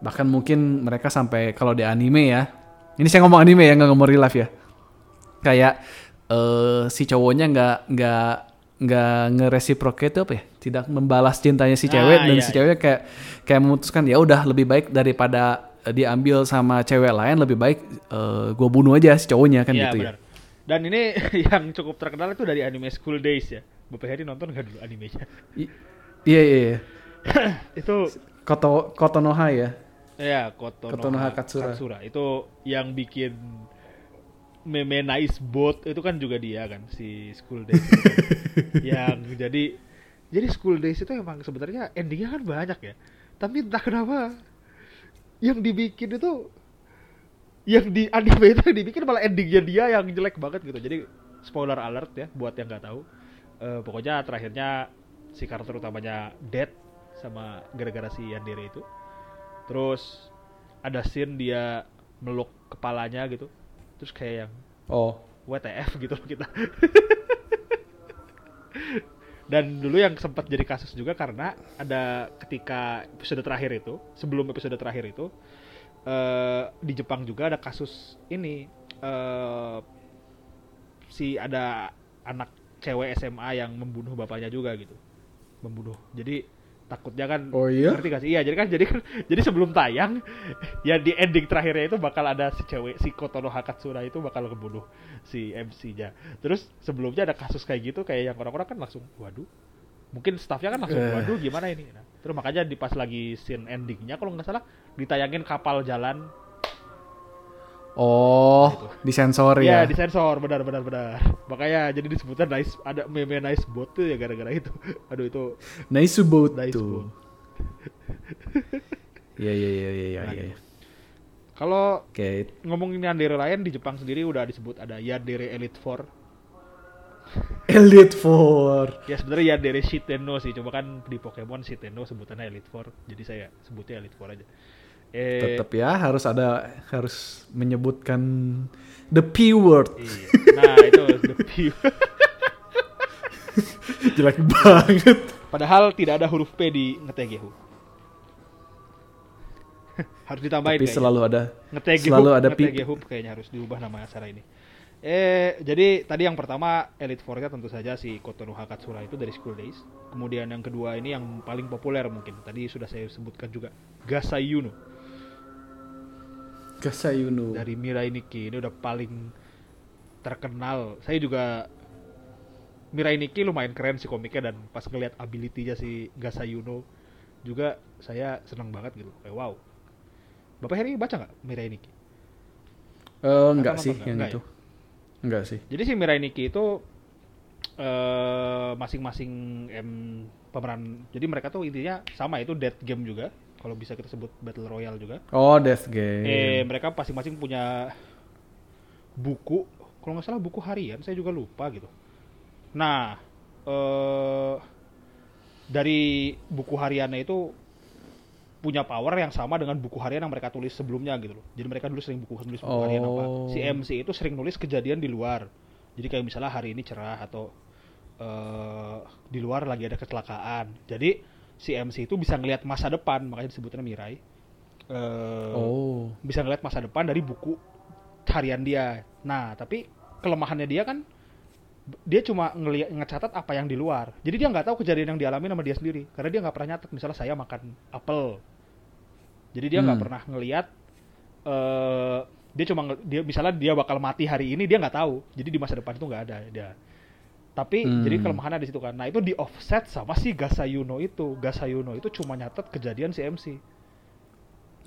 Bahkan mungkin mereka sampai kalau di anime ya ini saya ngomong anime ya nggak ngomong real life ya kayak eh, si cowoknya nggak nggak nggak ngereciprocate itu apa ya tidak membalas cintanya si cewek Ah, dan iya, si iya. cewek kayak kayak memutuskan ya udah lebih baik daripada eh, diambil sama cewek lain lebih baik gue bunuh aja si cowoknya kan Iya, gitu benar. Dan ini yang cukup terkenal itu dari anime School Days ya. Bapak Heri nonton nggak dulu animenya? ya I- iya iya iya itu Koto Kotonoha ya ya Kotonoha, Kotonoha Katsura. Itu yang bikin meme nice boat itu kan juga dia kan si School Days. yang jadi jadi School Days itu emang sebenarnya endingnya kan banyak ya. Tapi entah kenapa yang dibikin itu yang di anime itu yang dibikin malah endingnya dia yang jelek banget gitu. Jadi spoiler alert ya buat yang nggak tahu. Eh, pokoknya terakhirnya si karakter utamanya dead sama gara-gara si Yandere itu. Terus ada scene dia meluk kepalanya gitu. Terus kayak yang oh WTF gitu loh kita. Dan dulu yang sempat jadi kasus juga karena ada ketika episode terakhir itu, sebelum episode terakhir itu, eh di Jepang juga ada kasus ini eh si ada anak cewek SMA yang membunuh bapaknya juga gitu, membunuh. Jadi takutnya kan Oh iya? ngerti gak sih? Iya, jadi kan jadi kan jadi sebelum tayang ya di ending terakhirnya itu bakal ada si cewek si Kotono Hakatsura itu bakal ngebunuh si MC-nya. Terus sebelumnya ada kasus kayak gitu kayak yang orang-orang kan langsung waduh. Mungkin staffnya kan langsung Eh. waduh gimana ini. Nah, terus makanya di pas lagi scene endingnya kalau nggak salah ditayangin kapal jalan. Oh Gitu. disensor Ya, ya disensor benar benar benar. Makanya jadi disebutnya nice ada meme nice bot tuh ya gara-gara itu. Aduh itu Nice boat nice tuh. Iya iya iya iya iya. Iya. Kalau ngomongin yandere lain di Jepang sendiri udah disebut ada yandere Elite Four Elite Four. Ya sebenarnya ya dari Shiteno sih, cuma kan di Pokemon Shiteno sebutannya Elite Four, jadi saya sebutnya Elite Four aja. Eh, Tetap ya harus ada harus menyebutkan the P word. Iya. Nah itu the P. Jelek banget. Padahal tidak ada huruf P di Ngetegehu. harus ditambahin Tapi kayaknya. selalu ada Ngetegehu, selalu ada P. Ngetegehu kayaknya harus diubah nama acara ini. Eh, jadi tadi yang pertama Elite Four-nya tentu saja si Kotono Hakatsura itu dari School Days. Kemudian yang kedua ini yang paling populer mungkin. Tadi sudah saya sebutkan juga. Gasai Yuno Kasayuno. dari Mirai Nikki. Ini udah paling terkenal. Saya juga Mirai Nikki lumayan keren sih komiknya dan pas ngeliat ability-nya si Gasai Yuno juga saya senang banget gitu. Kayak wow. Bapak Heri baca nggak Mirai Nikki? Eh, enggak sih nonton yang nggak? itu. Enggak sih. Jadi si Mirai Nikki itu eh masing-masing em, pemeran. Jadi mereka tuh intinya sama itu dead game juga. Kalau bisa kita sebut battle royale juga. Oh, Death Eh Game. mereka masing-masing punya buku. Kalau nggak salah buku harian. Saya juga lupa gitu. Nah eh dari buku hariannya itu punya power yang sama dengan buku harian yang mereka tulis sebelumnya gitu loh. Jadi mereka dulu sering buku nulis buku harian apa. Oh. Si MC itu sering nulis kejadian di luar. Jadi kayak misalnya hari ini cerah atau eh di luar lagi ada kecelakaan. Jadi si MC itu bisa ngelihat masa depan, makanya disebutnya Mirai. Eh, Oh. bisa ngeliat masa depan dari buku harian dia. Nah, tapi kelemahannya dia kan dia cuma ngeliat ngecatat apa yang di luar. Jadi dia nggak tahu kejadian yang dialami sama dia sendiri karena dia nggak pernah nyatet misalnya saya makan apel. Jadi dia nggak Hmm. pernah ngeliat eh dia cuma dia misalnya dia bakal mati hari ini dia nggak tahu. Jadi di masa depan itu nggak ada dia. Tapi Hmm. jadi kelemahannya di situ kan. Nah, itu di offset sama si Gasayuno itu. Gasayuno itu cuma nyatet kejadian si MC.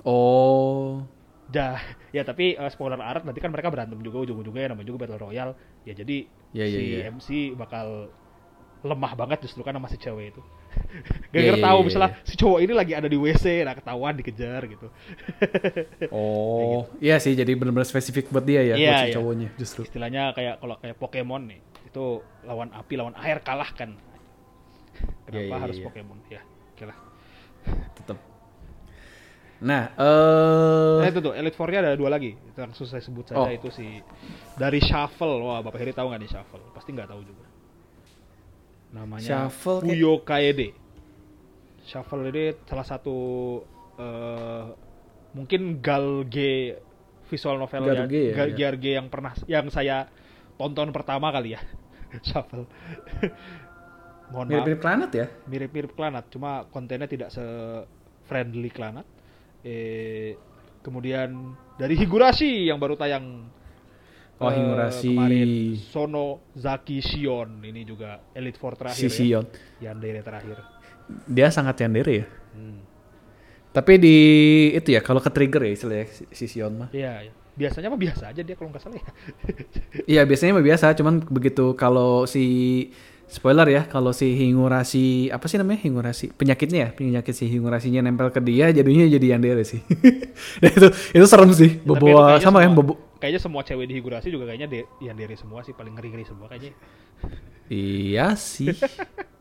Oh. Dah, ya tapi eh, spoiler alert nanti kan mereka berantem juga ujung-ujungnya namanya juga battle royale. Ya jadi Ya, ya, si ya. MC bakal lemah banget justru sama si cewek itu. Gak Ya, ngerti ya, tahu ya, misalnya ya. si cowok ini lagi ada di WC, nah ketahuan dikejar gitu. Oh. Iya sih jadi benar-benar spesifik buat dia ya, Iya, buat si iya. cowoknya justru. Istilahnya kayak kalau kayak Pokemon nih, itu lawan api, lawan air kalah kan. Kenapa Ya, ya, harus ya. Pokemon? Ya, oke lah. Tetap. Nah, eh Nah itu tuh, Elite Four-nya ada dua lagi. Itu langsung saya sebut saja Oh. itu si dari Shuffle. Wah, Bapak Heri tahu nggak nih Shuffle? Pasti nggak tahu juga. Namanya Shuffle Fuyo Kaede. Shuffle ini salah satu eh, mungkin galge visual novel ya, Galge ya, Gal- ya. Galge yang pernah yang saya tonton pertama kali ya. Shuffle. Mohon maaf mirip-mirip planet ya? mirip-mirip Klanat, cuma kontennya tidak se-friendly Klanat. Eh, kemudian dari Higurashi yang baru tayang Oh, eh, Higurashi. kemarin Sono Zaki Shion ini juga Elite Four terakhir Si Sion. ya. Yandere terakhir. Dia sangat yandere ya. Hmm. Tapi di itu ya kalau ke trigger ya istilahnya si, Sion mah. Iya, iya. biasanya mah biasa aja dia kalau nggak salah ya. Iya biasanya mah biasa, cuman begitu kalau si spoiler ya, kalau si Hingurasi apa sih namanya Hingurasi penyakitnya ya, penyakit si Hingurasinya nempel ke dia, jadinya jadi yandere sih. Dan itu itu serem sih, Ya, bawa kayaknya sama kan semua- bobo. Kayaknya semua cewek di Higurashi juga kayaknya de Yandere semua sih paling ngeri-ngeri semua kayaknya. Iya sih,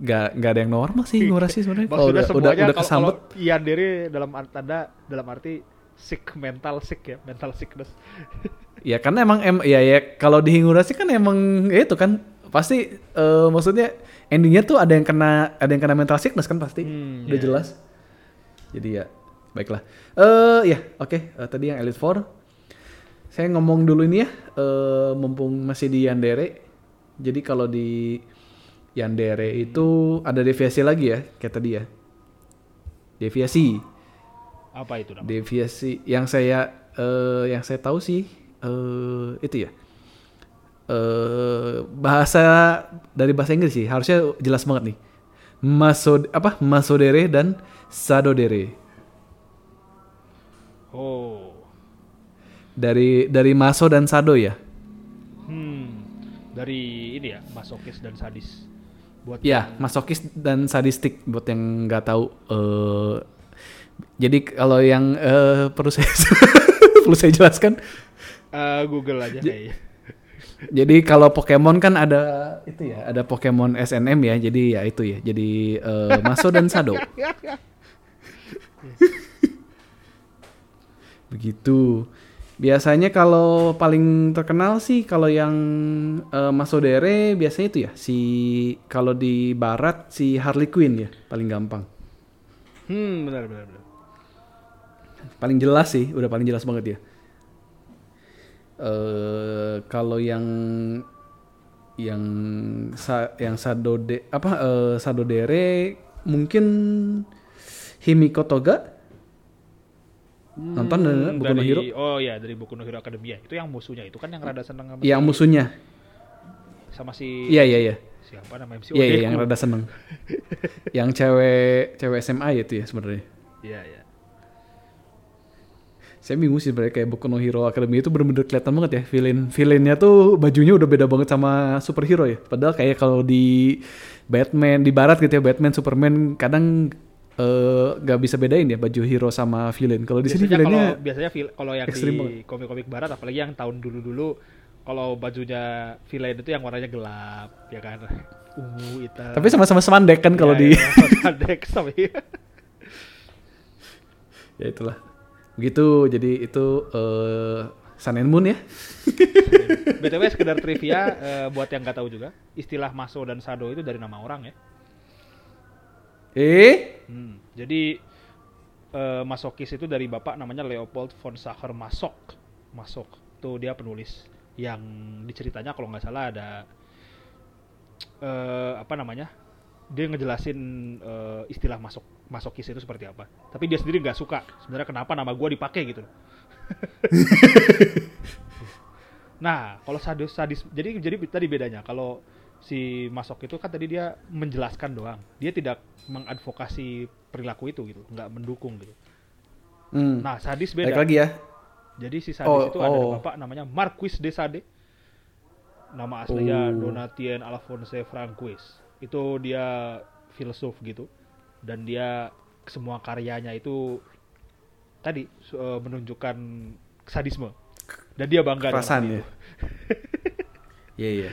gak gak ada yang normal sih Hingurasi sebenarnya. Kalau udah udah, semuanya udah kesambet, kalau Yandere dalam tanda dalam arti sick mental sick ya, mental sickness. ya karena emang em ya ya kalau di Hingurasi kan emang ya itu kan pasti eh, maksudnya endingnya tuh ada yang kena ada yang kena mental sickness kan pasti, Hmm, udah iya. jelas. Jadi ya baiklah. Eh ya oke Eh, tadi yang Elite Four. Saya ngomong dulu ini ya, eh, mumpung masih di Yandere. Jadi kalau di Yandere itu ada deviasi lagi ya, kayak tadi ya. Deviasi. Apa itu namanya? Deviasi yang saya eh, yang saya tahu sih eh, itu ya. Eh, bahasa dari bahasa Inggris sih harusnya jelas banget nih. Masod apa masodere dan sadodere. Oh. Dari dari maso dan sado ya. Hmm. Dari ini ya, masokis dan sadis. Buat Ya, masokis dan sadistik buat yang nggak tahu. eh jadi kalau yang eh, perlu saya perlu saya jelaskan. Eh, Google aja kayaknya. Jadi kalau Pokemon kan ada itu ya, ada Pokemon SNM ya. Jadi ya itu ya. Jadi eh, Maso dan Sado. Begitu. Biasanya kalau paling terkenal sih kalau yang eh, Masodere biasanya itu ya si kalau di barat si Harley Quinn ya paling gampang. Hmm, benar benar benar. Paling jelas sih, udah paling jelas banget ya. Eh kalau yang yang sa, yang Sadode apa eh, Sadodere mungkin Himiko Toga nonton Hmm, Boku no dari- Hero? Oh ya, dari Boku no Hero Academia. Itu yang musuhnya itu kan yang rada seneng sama, yang musuhnya? Sama si iya iya iya. Siapa namanya si iya iya yang rada seneng. Yang cewek cewek SMA ya itu ya sebenarnya. Iya, iya. saya bingung sih sebenarnya kayak Boku no Hero Academy itu bener-bener kelihatan banget ya villain villainnya tuh bajunya udah beda banget sama superhero ya. Padahal kayak kalau di Batman di barat gitu ya Batman Superman kadang eh, nggak bisa bedain ya baju hero sama villain. Kalau di sini biasanya villainnya biasanya vil- kalau yang ekstrim di komik-komik barat apalagi yang tahun dulu-dulu kalau bajunya villain itu yang warnanya gelap ya kan? Ungu hitam. Tapi sama-sama semandek kan kalau Ya, di ya, sama Dex sama ya itulah. Begitu jadi itu eh Sun and Moon ya. Btw sekedar trivia eh, buat yang nggak tahu juga istilah maso dan sado itu dari nama orang ya eh? Hmm, jadi eh, masokis itu dari bapak namanya Leopold von Sacher Masok Masok itu dia penulis yang diceritanya kalau nggak salah ada eh, apa namanya dia ngejelasin eh, istilah masok masokis itu seperti apa. Tapi dia sendiri nggak suka sebenarnya kenapa nama gua dipakai gitu nah kalau sadis sadis jadi jadi tadi bedanya kalau si masok itu kan tadi dia menjelaskan doang dia tidak mengadvokasi perilaku itu gitu nggak mendukung gitu hmm. nah sadis beda lagi ya jadi si sadis Oh, itu ada oh. bapak namanya Marquis de Sade. Nama aslinya Oh. Donatien Alphonse Franquis. Itu dia filsuf gitu. Dan dia semua karyanya itu tadi eh, menunjukkan sadisme. Dan dia bangga dengan Kekerasan hal ya. Iya iya.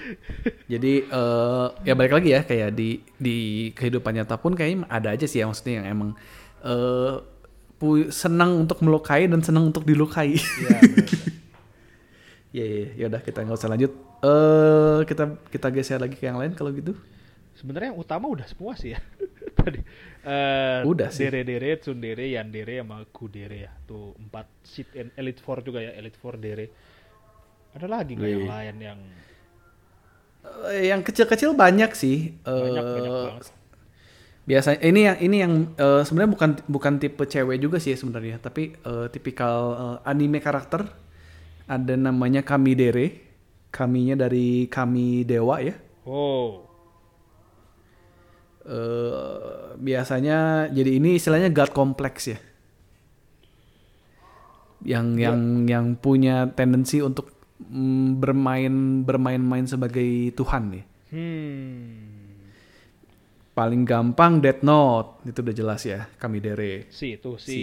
Jadi eh ya balik lagi ya kayak di di kehidupan nyata pun kayaknya ada aja sih ya maksudnya yang emang eh pu- senang untuk melukai dan senang untuk dilukai. Iya. Iya iya. Ya udah kita nggak usah lanjut. Eh kita kita geser lagi ke yang lain kalau gitu. Sebenarnya yang utama udah semua sih ya. Tadi eh, Udah sih. Dere Dere, Tsundere, Yandere sama Kudere ya. Tuh empat sheet and Elite Four juga ya, Elite Four Dere. Ada lagi nggak yang lain yang yang kecil-kecil banyak sih. Eh, banyak banyak banget? biasanya ini yang ini yang eh, sebenarnya bukan bukan tipe cewek juga sih sebenarnya tapi eh, tipikal eh, anime karakter ada namanya Kamidere kaminya dari kami dewa ya Oh, Eh, biasanya jadi ini istilahnya god complex ya yang Ya. yang yang punya tendensi untuk bermain bermain-main sebagai tuhan ya hmm, paling gampang Death Note itu udah jelas ya Kamidere si itu si, Si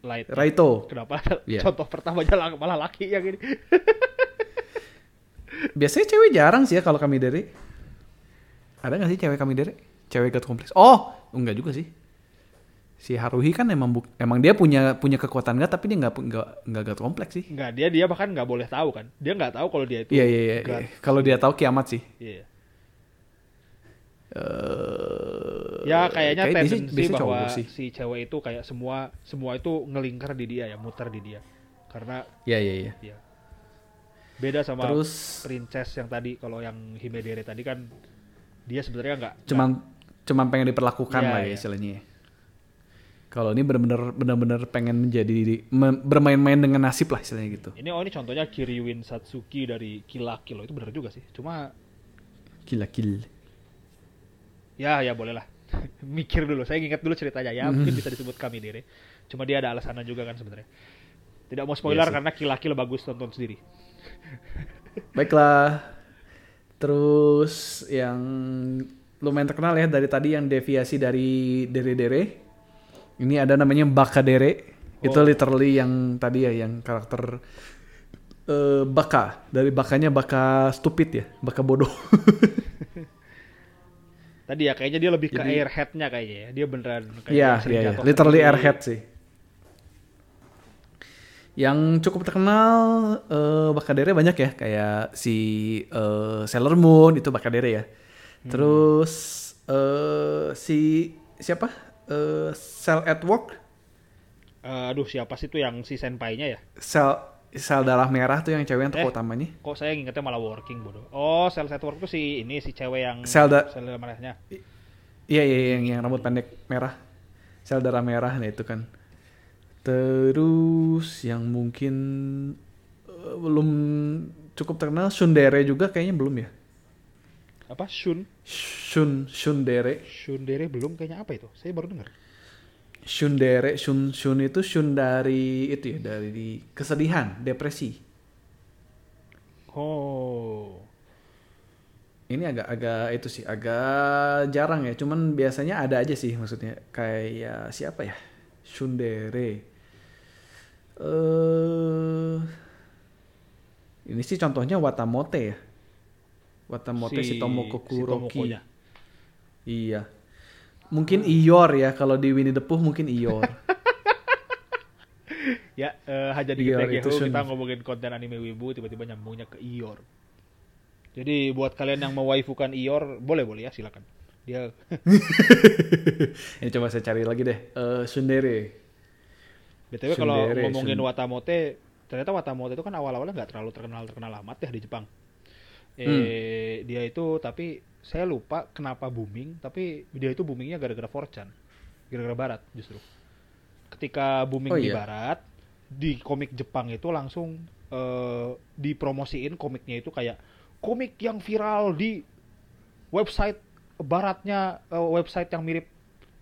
Light. Raito Kenapa Iya. contoh pertamanya lang- malah laki yang ini? Biasanya cewek jarang sih ya kalau kami dari. Ada nggak sih cewek kami dari? Cewek God kompleks. Oh, enggak juga sih. Si Haruhi kan emang buk- emang dia punya punya kekuatan nggak tapi dia nggak nggak nggak God kompleks sih. Enggak, dia dia bahkan nggak boleh tahu kan. Dia nggak tahu kalau dia itu Iya iya iya. Iya. Kalau dia tahu kiamat sih. Iya. Eh, Ya kayaknya kayak tendensi biasa bahwa cowok sih. si cewek itu kayak semua semua itu ngelingkar di dia ya, muter di dia. Karena Iya iya iya. ya beda sama Terus princess yang tadi kalau yang Himedere tadi kan dia sebenarnya nggak cuman cuman pengen diperlakukan Iya, lah ya iya. istilahnya. Kalau ini benar-benar benar-benar pengen menjadi me- bermain-main dengan nasib lah istilahnya gitu. Ini oh ini contohnya Kiriwin Satsuki dari Kill la Kill. itu benar juga sih. Cuma Gila gila. ya ya boleh lah. Mikir dulu. Saya ingat dulu ceritanya ya mungkin bisa disebut kami diri. Cuma dia ada alasannya juga kan sebenarnya. Tidak mau spoiler Iya sih. karena Kill la Kill bagus tonton sendiri. Baiklah. Terus yang lumayan terkenal ya dari tadi yang deviasi dari dere-dere. Ini ada namanya Bakadere. Itu Oh. literally yang tadi ya yang karakter eh, baka. Dari bakanya baka stupid ya, baka bodoh. Tadi ya kayaknya dia lebih ke Jadi- airhead-nya kayaknya ya. Dia beneran kayak Iya, iya, iya. jatuh Literally sendiri. airhead sih. Yang cukup terkenal eh Bakadere banyak ya, kayak si eh, Sailor Moon itu Bakadere ya. Hmm. Terus eh si siapa? Eh Cell at Work, Eh, aduh siapa sih tuh yang si senpai-nya ya? sel sel darah merah tuh yang cewek yang tokoh Eh. utamanya. Kok saya ngingetnya malah working bodoh. Oh, Cell Set Work tuh si ini si cewek yang Sel da- sel merahnya. Iya iya yang yang rambut pendek merah. Sel darah merah nah itu kan. Terus yang mungkin eh, belum cukup terkenal Shundere juga kayaknya belum ya. Apa Shun? Shun Shundere. Shundere belum kayaknya apa itu? Saya baru dengar. Shundere Shun Shun itu Shun dari itu ya dari kesedihan, depresi. Oh. Ini agak-agak itu sih agak jarang ya, cuman biasanya ada aja sih maksudnya kayak siapa ya? Shundere. Eh ini sih contohnya Watamote ya. Watamote si, Tomoko si Kuroki. Tomokonya. iya. Mungkin Ior ya kalau di Winnie the Pooh mungkin Ior. Ya, eh hanya Shun. kita ngomongin konten anime wibu tiba-tiba nyambungnya ke Ior. Jadi buat kalian yang mewaifukan Ior, boleh-boleh ya silakan. Dia Ini coba saya cari lagi deh. Eh Shundere. BTW kalau ngomongin Shun- Watamote, ternyata Watamote itu kan awal-awalnya nggak terlalu terkenal-terkenal amat ya di Jepang. Eh, Hmm. dia itu tapi saya lupa kenapa booming, tapi dia itu boomingnya gara-gara 4chan. Gara-gara barat justru. Ketika booming Oh, di iya. barat, di komik Jepang itu langsung eh, dipromosiin komiknya itu kayak komik yang viral di website baratnya eh, website yang mirip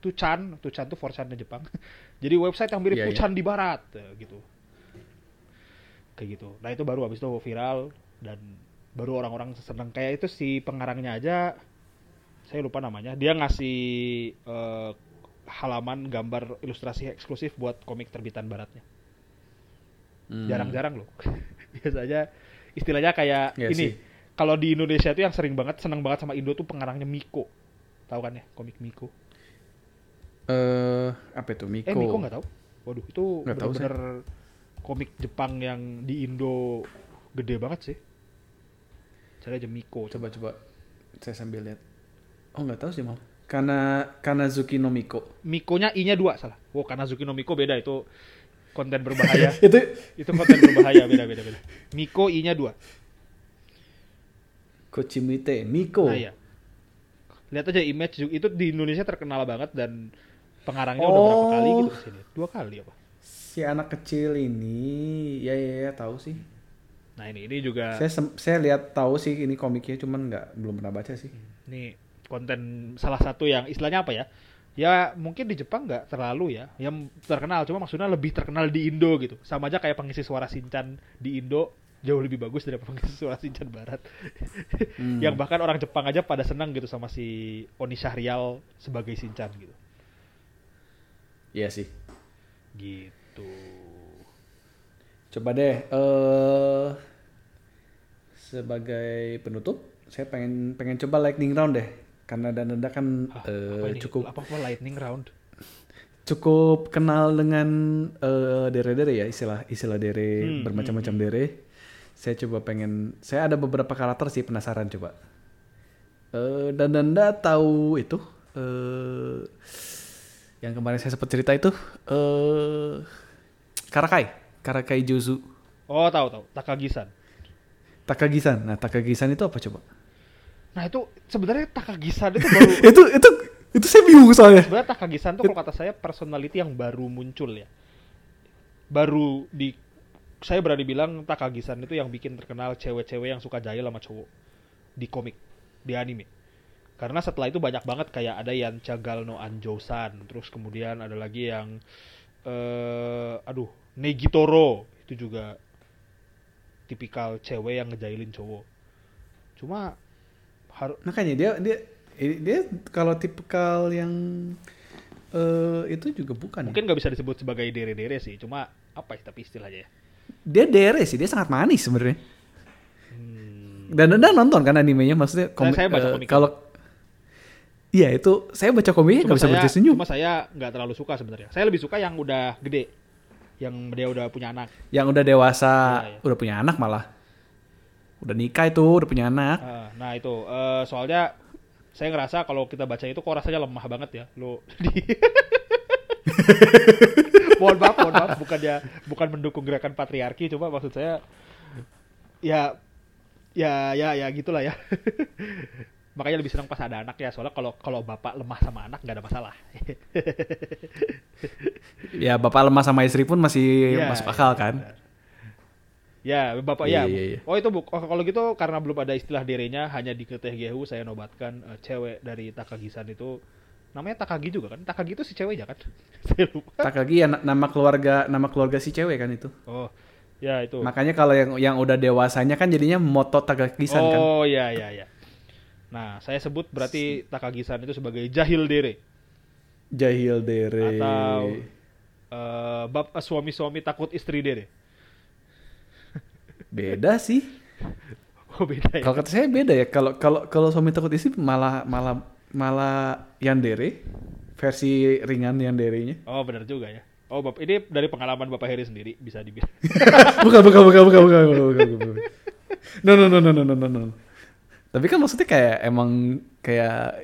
Tuchan, Tuchan tuh 4chan-nya Jepang. Jadi website yang mirip Iya, iya. Tuchan di barat eh, gitu. Kayak gitu. Nah, itu baru habis itu viral dan baru orang-orang seneng kayak itu si pengarangnya aja saya lupa namanya. Dia ngasih eh, halaman gambar ilustrasi eksklusif buat komik terbitan baratnya. Hmm. Jarang-jarang loh. Biasanya istilahnya kayak Iya ini. Kalau di Indonesia itu yang sering banget seneng banget sama Indo tuh pengarangnya Miko. Tahu kan ya komik Miko? Eh apa itu Miko? Eh Miko nggak tahu? Waduh itu bener-bener komik Jepang yang di Indo gede banget sih. Cari aja Miko. Coba coba saya sambil lihat. Oh nggak tahu sih mal. Karena Kanazuki no Miko. Mikonya I-nya dua salah. Oh Kanazuki no Miko beda itu konten berbahaya. itu itu konten berbahaya beda beda beda. Miko I-nya dua. Kochimite Miko. Nah, iya. Lihat aja image itu di Indonesia terkenal banget dan pengarangnya udah berapa Oh. kali gitu ke sini? Dua kali apa? Si anak kecil ini, ya ya ya tahu sih. Nah ini ini juga Saya saya lihat tahu sih ini komiknya, cuman nggak belum pernah baca sih. ini konten salah satu yang istilahnya apa ya? Ya mungkin di Jepang nggak terlalu ya, yang terkenal cuma maksudnya lebih terkenal di Indo gitu. Sama aja kayak pengisi suara Shinchan di Indo jauh lebih bagus daripada pengisi suara Shinchan Barat. Hmm. yang bahkan orang Jepang aja pada senang gitu sama si Oni Syahrial sebagai Shinchan gitu. Iya sih. Gitu. Coba deh eh sebagai penutup, saya pengen pengen coba lightning round deh. Karena Dananda kan Ah, eh, apa cukup apa apa lightning round? cukup kenal dengan eh, dere-dere ya istilah istilah dere Hmm, bermacam-macam dere. Saya coba pengen saya ada beberapa karakter sih penasaran coba. Eh dan Danda tahu itu eh yang kemarin saya sempat cerita itu eh Karakai, Karakai Juzu. Oh tahu tahu Takagi-san. Takagisan. Nah, Takagisan itu apa coba? Nah itu sebenarnya Takagi-san itu baru itu itu itu saya bingung soalnya. sebenarnya Takagi-san tuh kalau kata saya personality yang baru muncul ya. Baru di saya berani bilang Takagi-san itu yang bikin terkenal cewek-cewek yang suka jahil sama cowok di komik, di anime. Karena setelah itu banyak banget kayak ada yang Cagal no Anjo-san, terus kemudian ada lagi yang eh aduh, Negitoro itu juga tipikal cewek yang ngejailin cowok. Cuma harus Makanya dia dia ini- dia kalau tipikal yang eh itu juga bukan. ya. mungkin nggak bisa disebut sebagai dere-dere sih, cuma apa ya tapi istilahnya ya. Dia dere sih, dia sangat manis sebenarnya. Hmm. Dan Anda nonton kan animenya maksudnya komik, saya baca eh, komiknya. kalau Iya itu saya baca komiknya nggak bisa saya, berhenti senyum. Cuma saya nggak terlalu suka sebenarnya. Saya lebih suka yang udah gede, yang dia udah punya anak. Yang udah dewasa, Iya, iya. udah punya anak malah. Udah nikah itu, udah punya anak. Eh, nah itu eh, soalnya saya ngerasa kalau kita baca itu kok rasanya lemah banget ya. Lo di mohon maaf, mohon maaf, bukannya bukan mendukung gerakan patriarki, cuma maksud saya ya ya ya ya gitulah ya. Makanya lebih senang pas ada anak ya, soalnya kalau kalau bapak lemah sama anak nggak ada masalah. Ya bapak lemah sama istri pun masih Iya, masuk akal iya, kan. benar. Ya, bapak ya. iya, iya. Oh itu bu. Oh, kalau gitu karena belum ada istilah derenya, hanya di KTGU saya nobatkan eh, cewek dari Takagi-san itu namanya Takagi juga kan? Takagi itu si ceweknya kan? saya lupa. Takagi ya na- nama keluarga nama keluarga si cewek kan itu. Oh, ya itu. Makanya kalau yang yang udah dewasanya kan jadinya moto Takagi-san kan. oh, ya ya ya. Nah, saya sebut berarti Takagi-san itu sebagai jahil dere Jahil dere. atau eh, bab suami-suami takut istri dere. Beda sih. Oh, beda ya. Kalau kata saya beda ya. Kalau kalau kalau suami takut istri malah malah malah yandere versi ringan yanderenya. Oh, benar juga ya. Oh, Bap ini dari pengalaman Bapak Heri sendiri bisa dibilang. bukan, bukan, bukan, bukan, bukan, bukan, bukan, bukan. No, no, no, no, no, no, no, no. Tapi kan maksudnya kayak emang kayak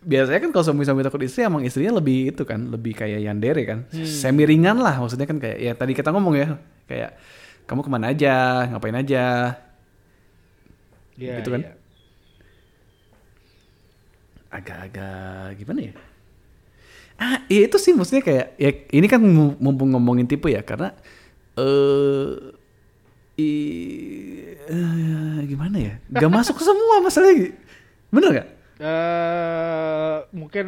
biasanya kan kalau suami-suami takut istri emang istrinya lebih itu kan, lebih kayak yandere kan, semi ringan lah maksudnya kan kayak ya tadi kita ngomong ya kayak kamu ke mana aja, ngapain aja, Iya, Gitu kan? iya. agak-agak gimana ya? Ah, iya itu sih maksudnya kayak ya ini kan mu- mumpung ngomongin tipe ya karena eh i- eh, gimana ya? Gak masuk semua masalahnya. Bener gak? eh mungkin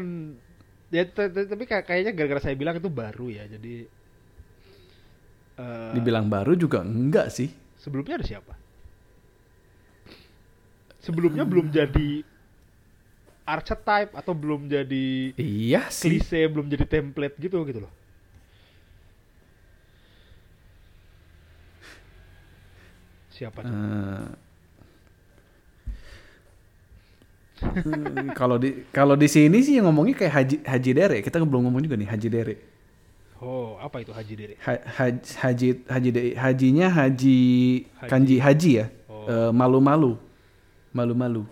ya tapi kayak- kayaknya gara-gara saya bilang itu baru ya jadi eh Dibilang baru juga enggak sih. sebelumnya ada siapa sebelumnya belum jadi archetype atau belum jadi Iya sih. klise belum jadi template gitu gitu loh siapa tuh? Eh, hmm, kalau di kalau di sini sih yang ngomongnya kayak Haji Haji Dere. Kita belum ngomong juga nih Haji Dere. oh apa itu Haji Dere Ha- haj- haji haji de- hajinya haji, Haji. kanji haji ya Oh. Eh, malu-malu malu-malu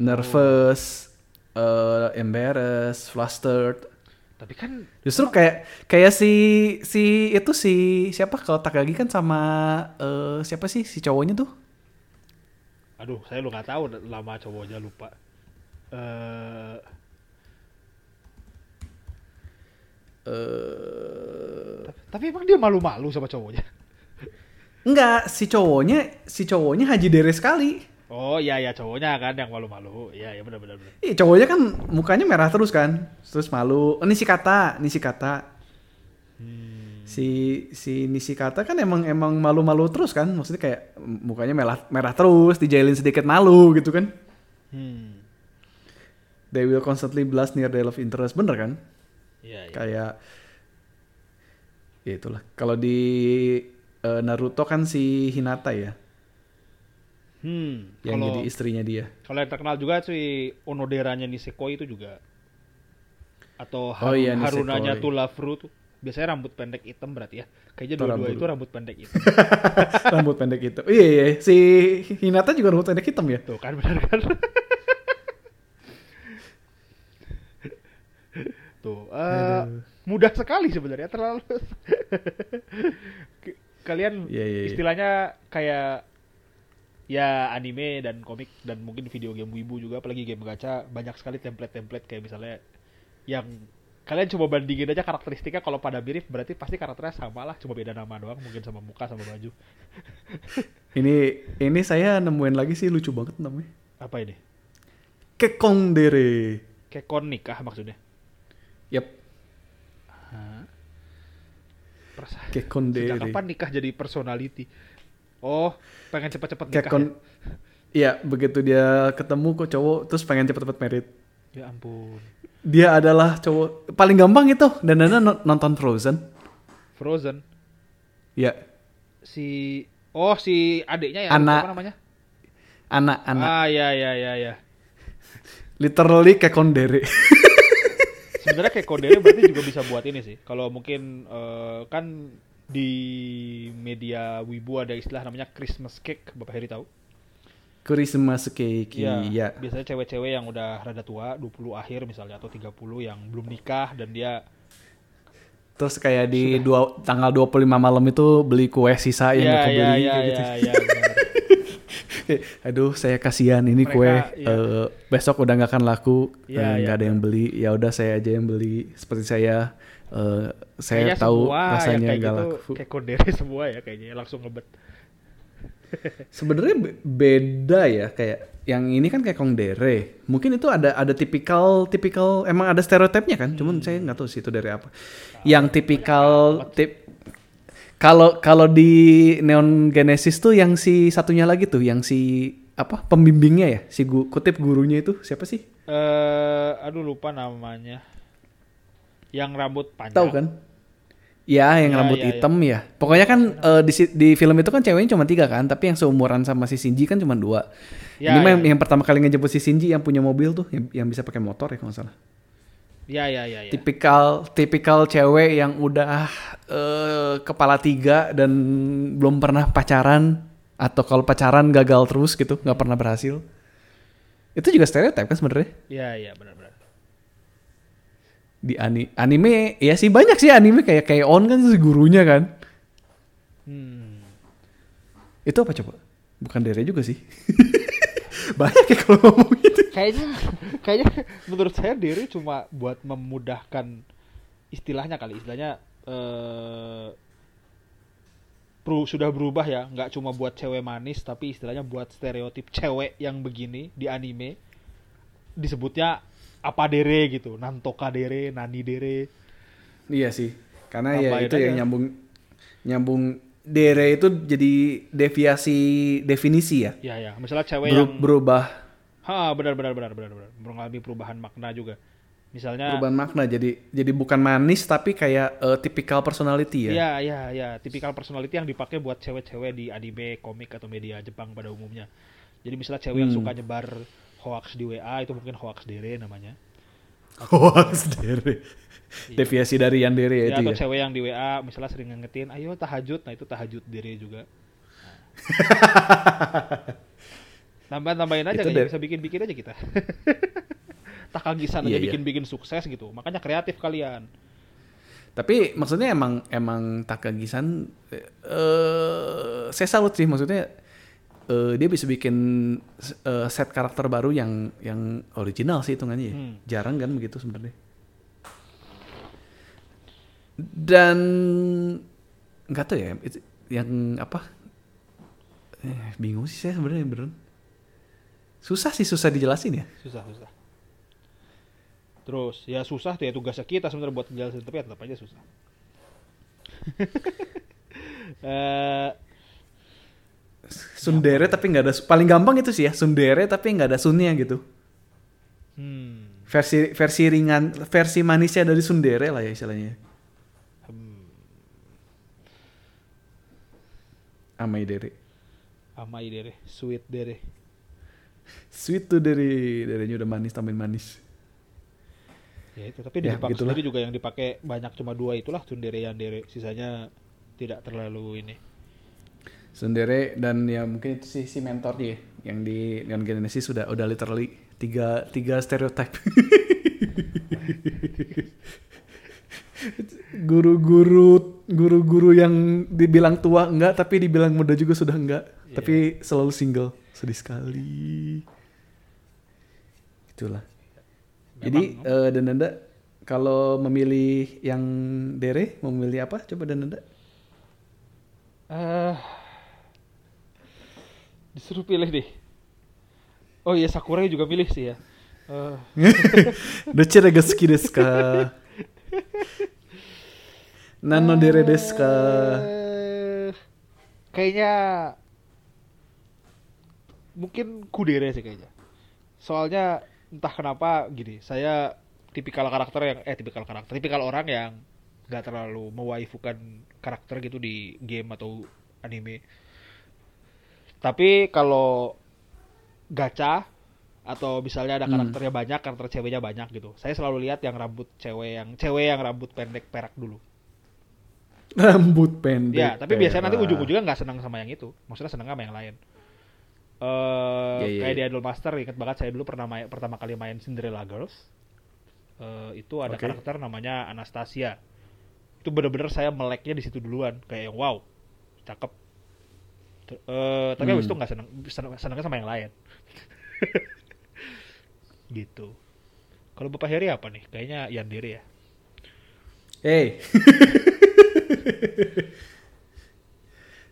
nervous eh, embarrassed flustered tapi kan justru kayak kayak si si itu si siapa? Kalau Takagi kan sama eh, siapa sih? Si cowoknya tuh? Aduh, saya lu nggak tahu lama cowoknya lupa. Eh, eh. tapi emang dia malu-malu sama cowoknya. enggak si cowoknya si cowoknya haji dere sekali Oh iya ya cowoknya kan yang malu-malu. Iya ya benar benar benar. Iya cowoknya kan mukanya merah terus kan, terus malu. Oh, Nishikata, Nishikata. Hmm. Si si Nishikata kan emang emang malu-malu terus kan, maksudnya kayak mukanya merah merah terus, dijailin sedikit malu gitu kan. Hmm. They will constantly blush near their love interest, bener kan? Iya iya. Kayak ya itulah. Kalau di eh, Naruto kan si Hinata ya, Hmm. yang Kalau jadi istrinya dia. kalau yang terkenal juga si Onoderanya Nisekoi itu juga atau Oh Haru- iya, Nisekoi. Harunanya Tulafru tuh biasanya rambut pendek hitam berarti ya. Kayaknya dua-dua itu rambut pendek hitam. rambut pendek itu. Iya iya, si Hinata juga rambut pendek hitam ya. Tuh kan benar kan? Tuh, eh, mudah sekali sebenarnya terlalu. Kalian Iya, iya, iya. istilahnya kayak ya anime dan komik dan mungkin video game wibu juga apalagi game gacha banyak sekali template-template kayak misalnya yang kalian coba bandingin aja karakteristiknya kalau pada mirip berarti pasti karakternya sama lah cuma beda nama doang mungkin sama muka sama baju Ini ini saya nemuin lagi sih lucu banget namanya. apa ini Kekong Dere. kekon nikah maksudnya Yap, Perasa- Kekon Sejak Dere. kapan nikah jadi personality? Oh, pengen cepet-cepet nikah Kekon Iya, begitu dia ketemu kok cowok terus pengen cepet-cepet merit. ya? Ya ampun. Dia adalah cowok paling gampang itu dan dan nonton Frozen. Frozen. Ya, Si Oh, si adiknya ya Anak. apa namanya? anak anak Ah, ya ya ya ya. Literally kayak kondere. Sebenarnya kayak kondere berarti juga bisa buat ini sih. Kalau mungkin eh, kan di media wibu ada istilah namanya Christmas cake, Bapak Heri tahu? Christmas cake. Iya. Iya. Biasanya cewek-cewek yang udah rada tua, 20 akhir misalnya atau 30 yang belum nikah dan dia Terus kayak di dua, tanggal 25 malam itu beli kue sisa yang iya, kebeli iya, kayak gitu. iya, benar. Eh, Aduh, saya kasihan ini Mereka, kue iya. eh, besok udah nggak akan laku, Iya, eh, nggak iya, ada yang beli. Ya udah saya aja yang beli. Seperti saya, eh, saya Kayaknya tahu semua yang rasanya kayak nggak gitu kayak kondere semua ya kayaknya langsung ngebet. Sebenarnya be- beda ya kayak yang ini kan kayak kongdere. Mungkin itu ada ada tipikal tipikal emang ada stereotipnya kan. Cuman saya nggak tahu sih itu dari apa. Yang tipikal tip kalau kalau di Neon Genesis tuh yang si satunya lagi tuh yang si apa pembimbingnya ya si gu, kutip gurunya itu siapa sih? Eh, aduh lupa namanya. Yang rambut panjang. Tahu kan? Ya, yang Ya, rambut ya, ya. hitam ya. Pokoknya kan eh, di di film itu kan ceweknya cuma tiga kan, tapi yang seumuran sama si Shinji kan cuma dua. Ya, Ini mah ya. yang, yang pertama kali ngejemput si Shinji yang punya mobil tuh, yang, yang bisa pakai motor ya kalau nggak salah. Ya ya ya ya. Tipikal tipikal cewek yang udah eh, kepala tiga dan belum pernah pacaran atau kalau pacaran gagal terus gitu, nggak pernah berhasil. Itu juga stereotip kan sebenarnya Ya ya benar-benar. Di ani anime ya sih banyak sih anime kayak kayak on kan si gurunya kan. Hmm. Itu apa coba? Bukan Dere juga sih. Banyak ya kalau ngomong gitu. Kayaknya kayaknya menurut saya diri cuma buat memudahkan istilahnya kali istilahnya eh peru- sudah berubah ya nggak cuma buat cewek manis tapi istilahnya buat stereotip cewek yang begini di anime disebutnya apa dere gitu nantoka dere nani dere Iya sih. Karena ya Tambahin itu yang aja. nyambung nyambung Dere itu jadi deviasi definisi ya. ya ya misalnya cewek Beru- yang berubah ha benar benar benar benar benar mengalami perubahan makna juga misalnya perubahan makna jadi jadi bukan manis tapi kayak eh, typical personality ya. Iya, iya, iya. Tipikal personality yang dipakai buat cewek-cewek di anime, komik, atau media Jepang pada umumnya. Jadi misalnya cewek yang Hmm. suka nyebar hoax di WA, itu mungkin hoax dere namanya. Hoax Dere. Deviasi dari yang Dere ya, Ya, itu atau ya. cewek yang di WA misalnya sering ngingetin, ayo tahajud, nah itu tahajud dere juga. Nah. Tambah-tambahin aja Itu dari- bisa bikin-bikin aja kita. Takagisan Iya, aja iya. bikin-bikin sukses gitu. Makanya kreatif kalian. Tapi maksudnya emang emang Takagi-san eh saya salut sih maksudnya eh, dia bisa bikin eh, set karakter baru yang yang original sih hitungannya ya. Hmm. Jarang kan begitu sebenarnya. Dan nggak tahu ya itu yang apa? Eh, bingung sih saya sebenarnya beneran. Susah sih susah dijelasin ya. Susah, susah. Terus ya susah tuh ya tugasnya kita sebenarnya buat jelasin tapi ya tetap aja susah. Eh, Sundere tapi nggak ada paling gampang itu sih ya Sundere tapi nggak ada sunnya gitu. hmm, versi versi ringan versi manisnya dari Sundere lah ya istilahnya hmm, Amai Dere amai dere, sweet dere. sweet tuh dari derenya udah manis tambahin manis Ya itu, tapi di Ya, Jepang sendiri juga yang dipakai banyak cuma dua itulah tsundere yandere. Sisanya tidak terlalu ini. Sundere dan ya mungkin itu sih si mentornya ya, yang di Neon Genesis sudah udah literally tiga tiga stereotype. Guru-guru guru-guru yang dibilang tua enggak tapi dibilang muda juga sudah enggak. Iya. tapi selalu single sedih sekali. Itulah. Jadi Memang, eh, dan Nanda kalau memilih yang Dere memilih apa? Coba dan Nanda. Eh, disuruh pilih deh. Oh iya Sakura juga milih sih ya. Eh, Dochira ga suki desu ka? Nano dere desu ka? eh, kayaknya mungkin kudere sih kayaknya. Soalnya entah kenapa gini, saya tipikal karakter yang eh tipikal karakter, tipikal orang yang nggak terlalu mewaifukan karakter gitu di game atau anime. Tapi kalau gacha atau misalnya ada Hmm. karakternya banyak karakter ceweknya banyak gitu saya selalu lihat yang rambut cewek yang cewek yang rambut pendek perak dulu Rambut pendek. ya tapi biasanya nanti perak. ujung-ujungnya nggak senang sama yang itu maksudnya senang sama yang lain eh Iya, iya, kayak di iya. Idol Master ingat banget saya dulu pernah main, pertama kali main Cinderella Girls Eh, itu ada Oke. karakter namanya Anastasia itu bener-bener saya meleknya di situ duluan kayak yang wow cakep Eh, tapi Hmm. itu nggak seneng, seneng senengnya sama yang lain gitu kalau bapak Heri apa nih kayaknya Yandere ya Hey.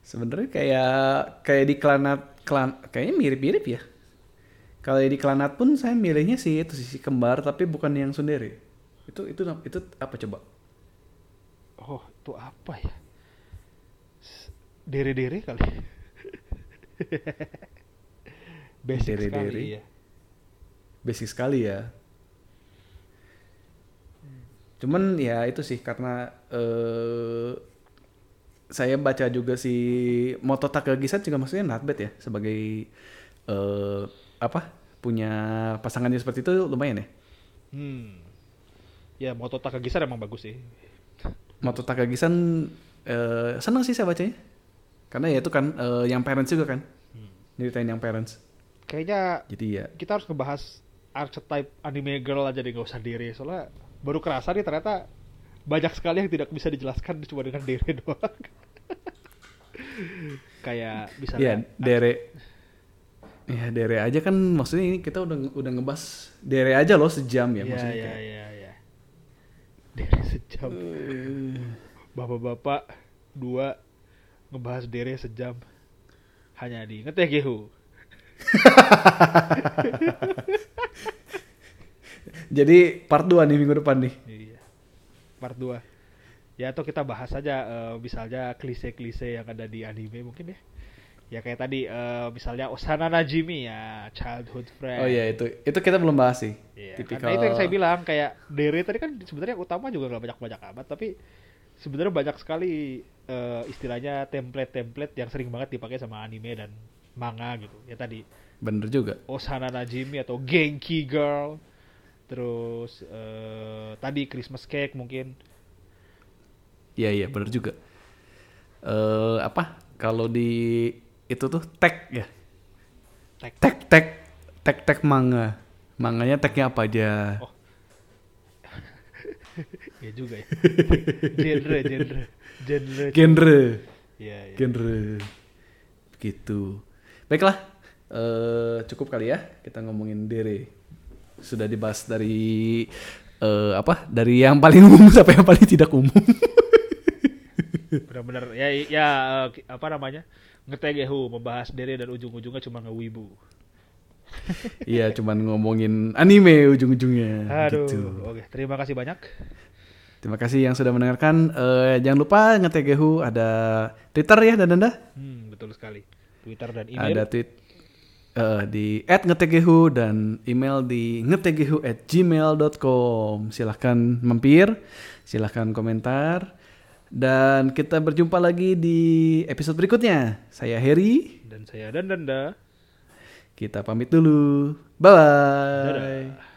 Sebenarnya kayak kayak di Klanat klan kayaknya mirip-mirip ya. Kalau di Klanat pun saya milihnya sih itu sisi kembar tapi bukan yang sundere. Itu itu itu apa coba? oh itu apa ya dere-dere kali basic Dere-dere. sekali ya Basic sekali ya. Cuman ya itu sih karena eh saya baca juga si Moto Takagi-san juga maksudnya not bad ya sebagai eh apa punya pasangannya seperti itu lumayan ya. hmm ya Moto Takagi-san emang bagus sih Moto Takagi-san eh senang sih saya bacanya. Karena ya itu kan eh, yang parents juga kan. Nyeritain yang parents. kayaknya Jadi ya kita harus ngebahas archetype anime girl aja deh nggak usah dere soalnya baru kerasa nih ternyata banyak sekali yang tidak bisa dijelaskan cuma dengan dere doang kayak Iya, misalnya dere. Ya dere aja kan maksudnya ini kita udah udah ngebahas dere aja loh sejam ya, ya maksudnya. ya kayak, ya ya dere sejam eh, bapak-bapak dua ngebahas dere sejam hanya di ngeteh gehu Jadi part 2 nih minggu depan nih. Iya. Part 2. Ya atau kita bahas aja eh, misalnya klise-klise yang ada di anime mungkin ya. Ya kayak tadi eh, misalnya Osana Najimi ya, childhood friend. Oh iya itu itu kita belum bahas sih. Iya, Tipikal. Karena itu yang saya bilang kayak Dere tadi kan sebenarnya utama juga nggak banyak-banyak amat tapi sebenarnya banyak sekali eh, istilahnya template-template yang sering banget dipakai sama anime dan manga gitu. Ya tadi Bener juga. Osana Najimi atau Genki Girl. Terus eh, tadi Christmas Cake mungkin. Iya iya bener juga. Eh apa? Kalau di itu tuh tag ya. Tag. Tag tag tag tag manga. Manganya tagnya apa aja? Oh. ya juga ya. genre, genre, genre. Genre. Iya, iya. Genre. Begitu. Baiklah. eh cukup kali ya kita ngomongin dere. Sudah dibahas dari eh apa? Dari yang paling umum sampai yang paling tidak umum. Benar-benar ya ya eh, apa namanya? Ngetegehu membahas dere dan ujung-ujungnya cuma ngewibu. Iya, cuman ngomongin anime ujung-ujungnya. Aduh. Gitu. Oke, terima kasih banyak. Terima kasih yang sudah mendengarkan. Eh, jangan lupa ngetegehu ada Twitter ya dan Anda. Hmm, betul sekali. Twitter dan email. Ada tweet eh, di @ngetegehu dan email di ngetegehu@gmail.com. Silahkan mampir, silahkan komentar. Dan kita berjumpa lagi di episode berikutnya. Saya Heri, Dan saya dan Danda. kita pamit dulu. Bye bye. Dadah.